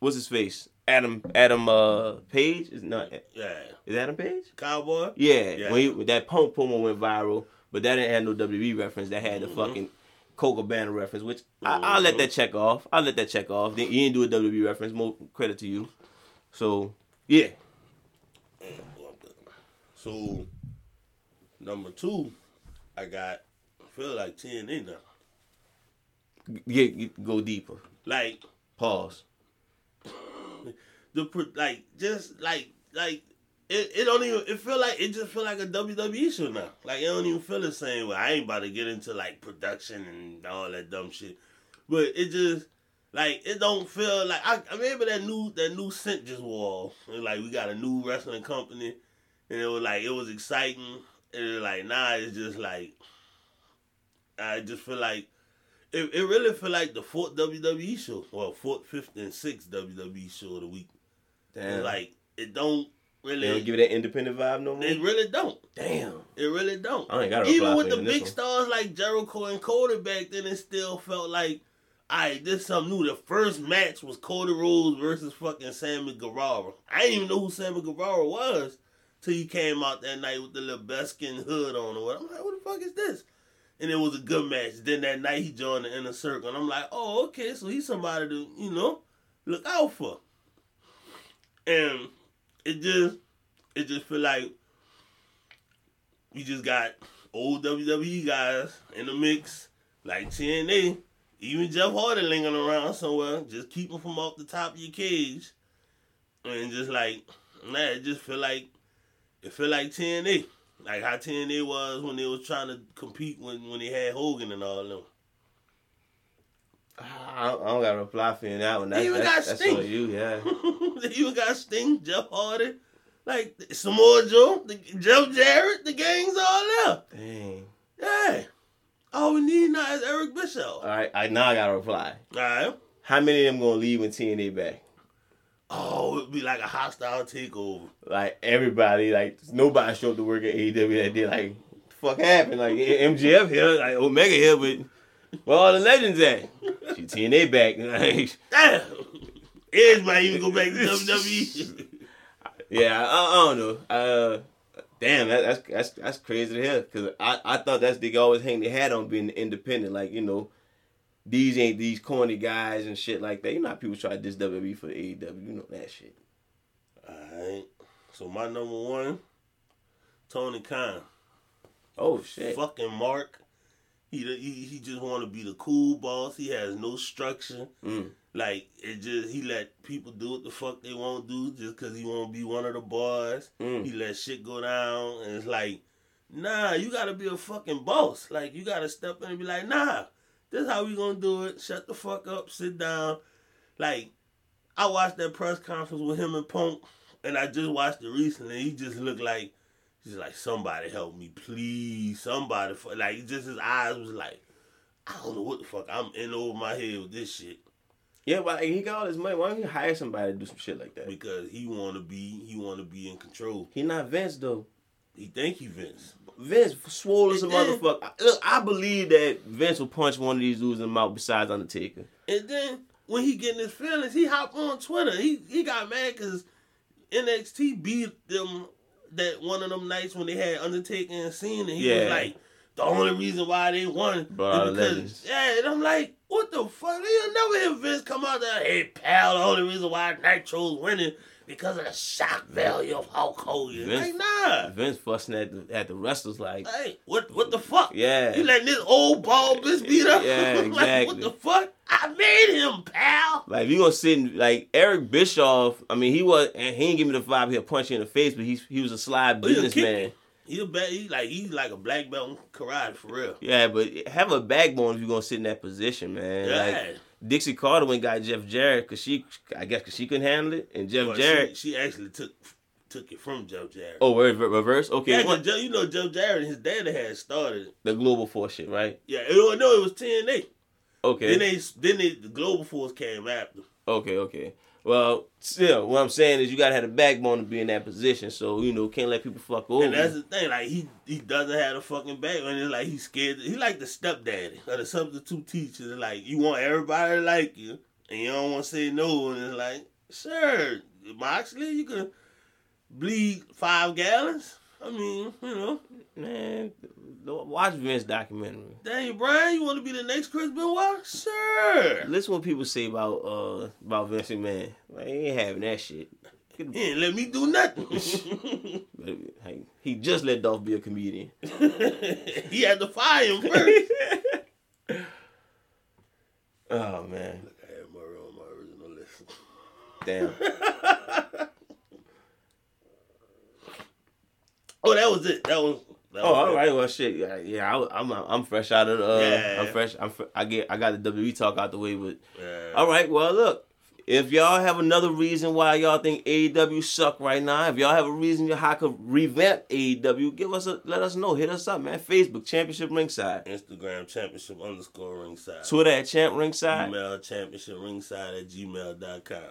Speaker 1: what's his face? Adam Adam uh Page is not
Speaker 2: Yeah.
Speaker 1: is Adam Page?
Speaker 2: Cowboy?
Speaker 1: Yeah,
Speaker 2: Yeah.
Speaker 1: when he, that punk promo went viral, but that didn't have no WWE reference. That had the
Speaker 2: Mhm.
Speaker 1: fucking Coca Banner reference, which I, I'll let that check off. I'll let that check off. You didn't do a WWE reference. More credit to you. So yeah,
Speaker 2: So number two, I got I feel like TNA now.
Speaker 1: get, get go deeper.
Speaker 2: Like
Speaker 1: Pause.
Speaker 2: the like just like like it, it don't even it feel like it just feel like a WWE show now. Like it don't even feel the same way. I ain't about to get into like production and all that dumb shit. But it just like it don't feel like I, I remember that new that new scent just. And, like we got a new wrestling company and it was like it was exciting. And it was like nah it's just like I just feel like it, it really feel like the fourth WWE show, well, fourth, fifth, and sixth WWE show of the week.
Speaker 1: Damn.
Speaker 2: Like it don't
Speaker 1: they
Speaker 2: really,
Speaker 1: don't give it that independent vibe no more.
Speaker 2: it really don't.
Speaker 1: Damn.
Speaker 2: It really don't.
Speaker 1: I ain't got
Speaker 2: Even with the big
Speaker 1: one.
Speaker 2: stars like Jericho and Cody back then, it still felt like, alright, this something new. The first match was Cody Rhodes versus fucking Sammy Guevara. I didn't even know who Sammy Guevara was till he came out that night with the little hood on or what. I'm like, what the fuck is this? And it was a good match. Then that night he joined the inner circle. And I'm like, oh, okay, so he's somebody to, you know, look out for. And it just it just feel like you just got old WWE guys in the mix, like TNA, even Jeff Hardy lingering around somewhere. Just keep him from off the top of your cage, and just like, nah, it just feel like it feel like TNA, like how TNA was when they was trying to compete when when they had Hogan and all them.
Speaker 1: I don't, I don't got a reply for you that one. That's,
Speaker 2: He even
Speaker 1: that's,
Speaker 2: got
Speaker 1: that's
Speaker 2: Sting.
Speaker 1: you, yeah.
Speaker 2: they even got Sting, Jeff Hardy, like Samoa Joe, the, Jeff Jarrett. The gang's all there.
Speaker 1: Dang.
Speaker 2: Yeah. We need now is Eric Bischoff.
Speaker 1: All right, I now I gotta reply.
Speaker 2: All right.
Speaker 1: How many of them gonna leave when TNA back?
Speaker 2: Oh, it'd be like a hostile takeover.
Speaker 1: Like everybody, like nobody showed up to work at AEW that day. Like, fuck happened? Like MJF here, like Omega here, but where all the legends at? She TNA back. Like,
Speaker 2: Damn. Might even go back to WWE.
Speaker 1: yeah, I, I don't know. Uh, damn, that, that's that's that's crazy to hear. Cause I, I thought that's they always hang their hat on being independent. Like you know, these ain't these corny guys and shit like that. You know how people try this WWE for AEW. You know that shit.
Speaker 2: Alright. So my number one, Tony Khan.
Speaker 1: Oh shit.
Speaker 2: Fucking Mark. He, he he just want to be the cool boss. He has no structure.
Speaker 1: Mm.
Speaker 2: Like it just he let people do what the fuck they want to do just because he want to be one of the boys.
Speaker 1: Mm.
Speaker 2: He let shit go down, and it's like, nah, you gotta be a fucking boss. Like you gotta step in and be like, nah, this is how we gonna do it. Shut the fuck up, sit down. Like I watched that press conference with him and Punk, and I just watched it recently. He just looked like he's like somebody help me, please, somebody. fu-" Like just his eyes was like, I don't know what the fuck. I'm in over my head with this shit
Speaker 1: Yeah, but he got all his money. Why don't you hire somebody to do some shit like that?
Speaker 2: because he want to be he want to be in control.
Speaker 1: He not Vince though.
Speaker 2: He think he Vince.
Speaker 1: Vince swole as a motherfucker. Look, I believe that Vince will punch one of these dudes in the mouth besides Undertaker.
Speaker 2: And then when he getting his feelings, he hop on Twitter. He he got mad because NXT beat them that one of them nights when they had Undertaker and Cena. And he
Speaker 1: Yeah.
Speaker 2: was like, the only reason why they won
Speaker 1: out
Speaker 2: is
Speaker 1: the legends.
Speaker 2: because yeah. And I'm like, what the fuck? You never hear Vince come out there, hey pal, the only reason why Nitro's winning because of the shock value of Hulk Hogan.
Speaker 1: Vince-
Speaker 2: like nah.
Speaker 1: Vince fussing at the at the wrestlers like,
Speaker 2: Hey, what what the fuck?
Speaker 1: yeah,
Speaker 2: You letting this old ball bitch beat up?
Speaker 1: Yeah,
Speaker 2: like,
Speaker 1: exactly.
Speaker 2: what the fuck? I made him, pal.
Speaker 1: like if you gonna sit in, like Eric Bischoff. I mean, he was and he didn't give me the vibe he'll punch you in the face, but he's he was a sly
Speaker 2: Oh,
Speaker 1: businessman.
Speaker 2: He a bad, he like he's like a black belt in karate for real.
Speaker 1: Yeah, but have a backbone if you're gonna sit in that position, man.
Speaker 2: Yeah.
Speaker 1: Like Dixie Carter went and got Jeff Jarrett because she, I guess, because she couldn't handle it, and Jeff
Speaker 2: But
Speaker 1: Jarrett.
Speaker 2: she, she actually took took it from Jeff Jarrett.
Speaker 1: Oh, rever- reverse. Okay,
Speaker 2: yeah, Joe, you know Jeff Jarrett, his daddy had started.
Speaker 1: the Global Force shit, right?
Speaker 2: Yeah, it, no, it was TNA.
Speaker 1: Okay.
Speaker 2: Then they then they, the Global Force came after.
Speaker 1: Okay, okay. Well, still, what I'm saying is you gotta have the backbone to be in that position. So you know, can't let people fuck over.
Speaker 2: And that's the thing, like he he doesn't have a fucking backbone. it's like he's scared. He like the stepdaddy or the substitute teacher. Like you want everybody to like you, and you don't want to say no. And it's like, sure, Moxley, you can bleed five gallons. I mean, you know,
Speaker 1: Man, watch Vince documentary.
Speaker 2: Daniel Bryan, you want to be the next Chris Benoit? Sure.
Speaker 1: Listen what people say about uh about Vince McMahon. Like, he ain't having that shit.
Speaker 2: He ain't let me do nothing.
Speaker 1: Hey, he just let Dolph be a comedian.
Speaker 2: he had to fire him first.
Speaker 1: oh man,
Speaker 2: I had Murray on my original list.
Speaker 1: damn.
Speaker 2: Oh, that was it. That was. That
Speaker 1: Oh,
Speaker 2: was
Speaker 1: all Well, shit. Yeah, yeah I, I'm I'm fresh out of the. Uh,
Speaker 2: Yeah.
Speaker 1: I'm fresh. I'm. fr- I get. I got the WWE talk out the way, but
Speaker 2: Yeah.
Speaker 1: all right. Well, look. If y'all have another reason why y'all think AEW suck right now, if y'all have a reason how I could revamp AEW, give us a let us know. Hit us up, man. Facebook Championship Ringside,
Speaker 2: Instagram championship underscore ringside.
Speaker 1: Twitter at Champ Ringside.
Speaker 2: Email championship ringside at gmail.com.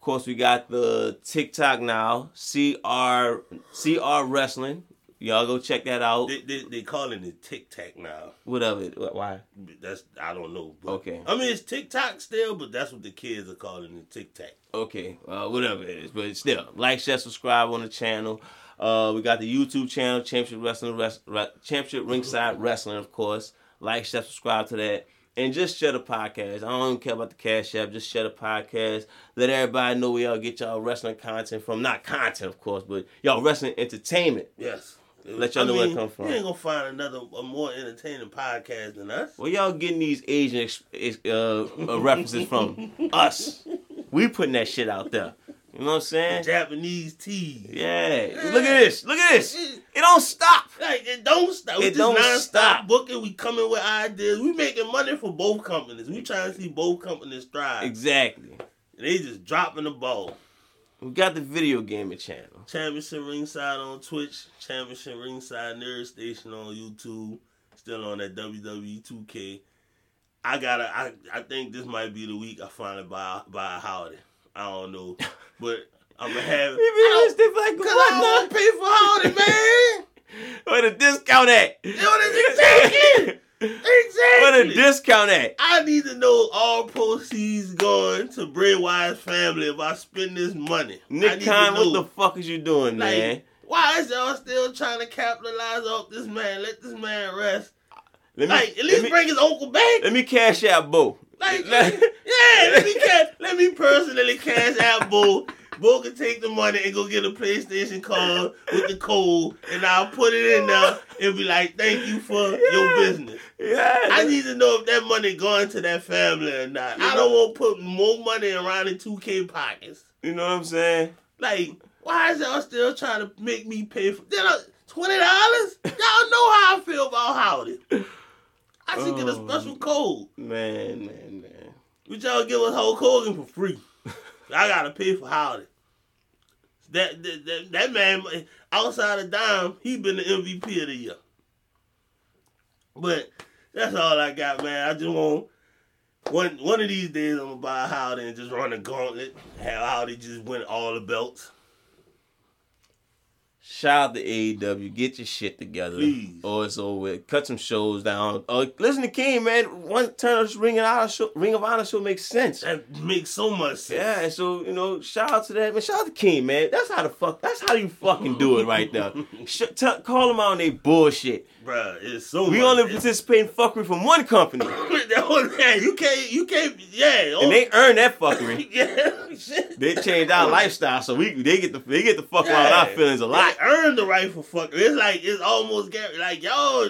Speaker 1: Of course, we got the TikTok now. CR CR Wrestling. Y'all go check that out.
Speaker 2: They, they, they calling it Tic Tac now.
Speaker 1: Whatever. Why?
Speaker 2: That's I don't know. But,
Speaker 1: Okay.
Speaker 2: I mean it's TikTok still, but that's what the kids are calling it Tic Tac.
Speaker 1: Okay, uh, whatever it is, but still, like, share, subscribe on the channel. Uh, we got the YouTube channel, Championship Wrestling, Res- Re- Championship Ringside Wrestling, of course. Like, share, subscribe to that, and just share the podcast. I don't even care about the cash app. Just share the podcast. Let everybody know where y'all get y'all wrestling content from. Not content, of course, but y'all wrestling entertainment.
Speaker 2: Yes.
Speaker 1: Let y'all know where it come from.
Speaker 2: You ain't gonna find another a more entertaining podcast than us.
Speaker 1: Where y'all getting these Asian uh, uh, references from? Us. We putting that shit out there. You know what I'm saying?
Speaker 2: Japanese tea.
Speaker 1: Yeah. Look at this. Look at this. It don't stop.
Speaker 2: Like it don't stop.
Speaker 1: It don't stop.
Speaker 2: booking. We coming with ideas. We making money for both companies. We trying to see both companies thrive.
Speaker 1: Exactly.
Speaker 2: And they just dropping the ball.
Speaker 1: We got the video gaming channel.
Speaker 2: Championship Ringside on Twitch. Championship Ringside Nerd Station on YouTube. Still on that WWE 2K. I gotta. I, I think this might be the week I finally buy buy a holiday. I don't know, but I'm gonna have.
Speaker 1: We be honest, like
Speaker 2: I don't pay for holiday, man.
Speaker 1: Where the discount at?
Speaker 2: What exactly.
Speaker 1: Where the discount at?
Speaker 2: I need to know all proceeds going to Bray Wyatt's family if I spend this money. I
Speaker 1: Nick Khan, what the fuck is you doing,
Speaker 2: Like,
Speaker 1: man?
Speaker 2: Why is y'all still trying to capitalize off this man? Let this man rest.
Speaker 1: Let me,
Speaker 2: Like, at least
Speaker 1: me,
Speaker 2: bring his uncle back.
Speaker 1: let me cash out Bo.
Speaker 2: Like, yeah, let me cash, let me personally cash out Bo. Bo can take the money and go get a PlayStation card with the code, and I'll put it in there and be like, "Thank you for your business."
Speaker 1: yeah.
Speaker 2: I need to know if that money going to that family or not. I don't want to put more money around in 2K pockets.
Speaker 1: you know what I'm saying?
Speaker 2: Like, why is y'all still trying to make me pay for twenty dollars? Y'all know how I feel about holiday. I should get a
Speaker 1: Oh.
Speaker 2: special code.
Speaker 1: Man, man, man.
Speaker 2: Y'all give us Hulk Hogan for free. I gotta pay for holiday. That that, that that man outside of dime, he been the MVP of the year. But that's all I got, man. I just want one one of these days I'm gonna buy a holiday and just run a gauntlet. Have holiday just win all the belts.
Speaker 1: Shout out to AEW. Get your shit together.
Speaker 2: Please.
Speaker 1: Or it's over with. Cut some shows down. Uh, listen to Keem, man. One turn of Ring of Honor show, Ring of Honor show makes sense.
Speaker 2: That makes so much sense.
Speaker 1: Yeah, and so you know, shout out to that man. Shout out to Keem, man. That's how the fuck. That's how you fucking do it right there. Sh- tell call them out on they bullshit.
Speaker 2: Bruh, it's so
Speaker 1: We
Speaker 2: much.
Speaker 1: only participate in fuckery from one company,
Speaker 2: that yeah, you can't you can't yeah.
Speaker 1: and they earn that fuckery.
Speaker 2: yeah, shit.
Speaker 1: They changed our lifestyle, so we they get the they get the fuck around our feelings a lot.
Speaker 2: They earned the right for fuck. It's like it's almost like y'all,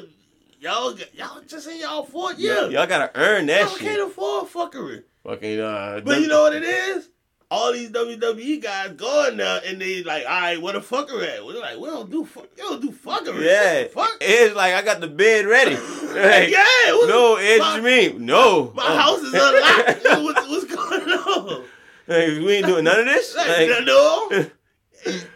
Speaker 2: y'all, y'all just in y'all fourth year.
Speaker 1: Y'all gotta earn that
Speaker 2: y'all
Speaker 1: shit.
Speaker 2: can't afford fuckery.
Speaker 1: Fucking uh,
Speaker 2: But you know what it is? All these WWE guys going there and they like, all right, where the fucker at? We're like, we don't do fuck, you don't do fuckery.
Speaker 1: Yeah,
Speaker 2: fuck.
Speaker 1: it's like I got the bed ready. Like,
Speaker 2: yeah,
Speaker 1: no, Edge
Speaker 2: my,
Speaker 1: Dream, no.
Speaker 2: my
Speaker 1: Oh.
Speaker 2: house is unlocked. what's, what's going on?
Speaker 1: Like, we ain't doing none of this.
Speaker 2: Like,
Speaker 1: Like,
Speaker 2: no.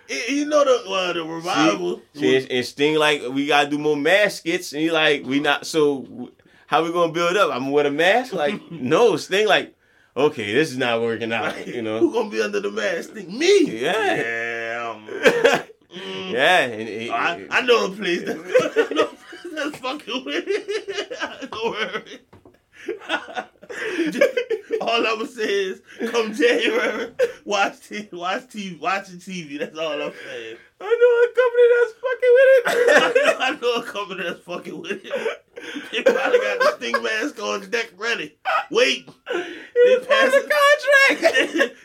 Speaker 2: you know the well, the revival.
Speaker 1: See, and, and Sting like we gotta do more mask skits, and he like we not so. How we gonna build up? I'm gonna wear a mask. Like no, Sting like okay, this is not working out. You know,
Speaker 2: Who
Speaker 1: know.
Speaker 2: gonna be under the mask? Think me?
Speaker 1: Yeah.
Speaker 2: Yeah. mm.
Speaker 1: yeah, and, and-
Speaker 2: I, I know the place. That, I know the place that's fucking with it. Don't worry. all I'm gonna say is, come January, watch TV, watch TV, watching TV. That's all I'm saying.
Speaker 1: I know a company that's fucking with it.
Speaker 2: I know a company that's fucking with it. They probably got the sting mask on deck ready. Wait,
Speaker 1: He was part of
Speaker 2: passing-
Speaker 1: the contract.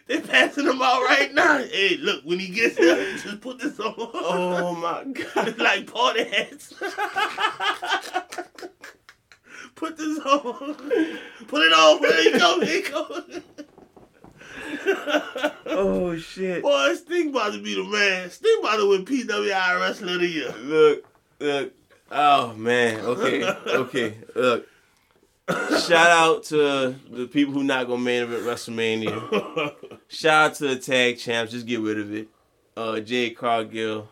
Speaker 2: they, they passing them out right now. Hey, look, when he gets there, just put this on.
Speaker 1: oh my god.
Speaker 2: like party hats. Put this on. Put it on. There you go. There you go.
Speaker 1: Oh shit.
Speaker 2: Boy, Sting about to be the man. Sting about to win PWI Wrestler of the Year.
Speaker 1: Look, look. Oh man. Okay, okay. Look. Shout out to the people who not gonna main event WrestleMania. Shout out to the tag champs. Just get rid of it. Uh, Jade Cargill.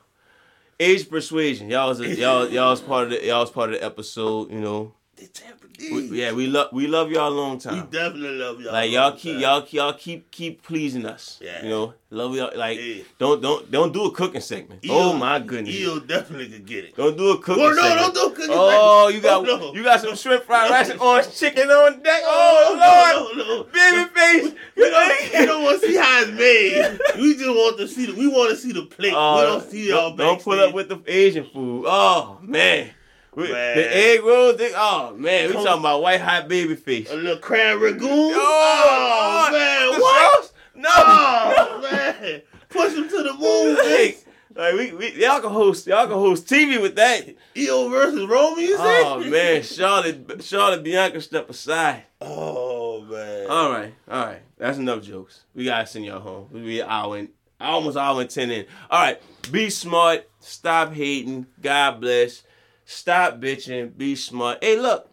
Speaker 1: Age persuasion. Y'all was a, y'all y'all was part of the y'all was part of the episode. You know.
Speaker 2: They Tampa
Speaker 1: We, yeah, we love we love y'all a long time.
Speaker 2: We definitely love y'all.
Speaker 1: Like y'all keep y'all y'all keep keep pleasing us.
Speaker 2: Yeah.
Speaker 1: You know, love y'all. Like
Speaker 2: Yeah.
Speaker 1: don't don't don't do a cooking segment.
Speaker 2: Oh Eel-
Speaker 1: oh my goodness.
Speaker 2: IYO definitely could get it.
Speaker 1: Don't do a cooking
Speaker 2: Oh no,
Speaker 1: segment.
Speaker 2: don't do cooking.
Speaker 1: Oh, you got
Speaker 2: Oh, no.
Speaker 1: you got some shrimp fried rice and orange chicken on deck.
Speaker 2: Oh,
Speaker 1: Oh,
Speaker 2: no, no, no.
Speaker 1: Lord, baby face.
Speaker 2: We don't, we don't want to see how it's made. We just want to see. The, we want to see the plate.
Speaker 1: Oh,
Speaker 2: we don't see y'all.
Speaker 1: don't, don't put up with the Asian food. Oh man, We- the egg rolls. They, oh man, we talking about white hot baby face.
Speaker 2: a little crab ragoon.
Speaker 1: Oh,
Speaker 2: Oh, man,
Speaker 1: the
Speaker 2: what?
Speaker 1: sauce? No,
Speaker 2: Oh man, push him to the moon.
Speaker 1: Like, like we, we y'all can host y'all can host TV with that.
Speaker 2: IYO versus Roman. You say?
Speaker 1: Oh man, Charlotte Charlotte Bianca step aside.
Speaker 2: Oh man.
Speaker 1: All right, all right. That's enough jokes. We gotta send y'all home. We be an hour and I almost all went 10 in. All right. Be smart. Stop hating. God bless. Stop bitching. Be smart. Hey, look.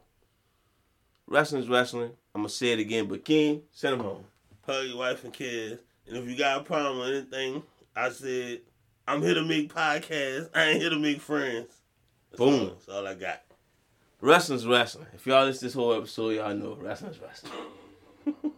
Speaker 1: Wrestling's wrestling. I'm going to say it again, but Keem, send him home.
Speaker 2: Hug your wife and kids. And if you got a problem with anything, I said, I'm here to make podcasts. I ain't here to make friends. That's
Speaker 1: Boom.
Speaker 2: All, that's all I got.
Speaker 1: Wrestling's wrestling. If y'all listen to this whole episode, y'all know wrestling's wrestling.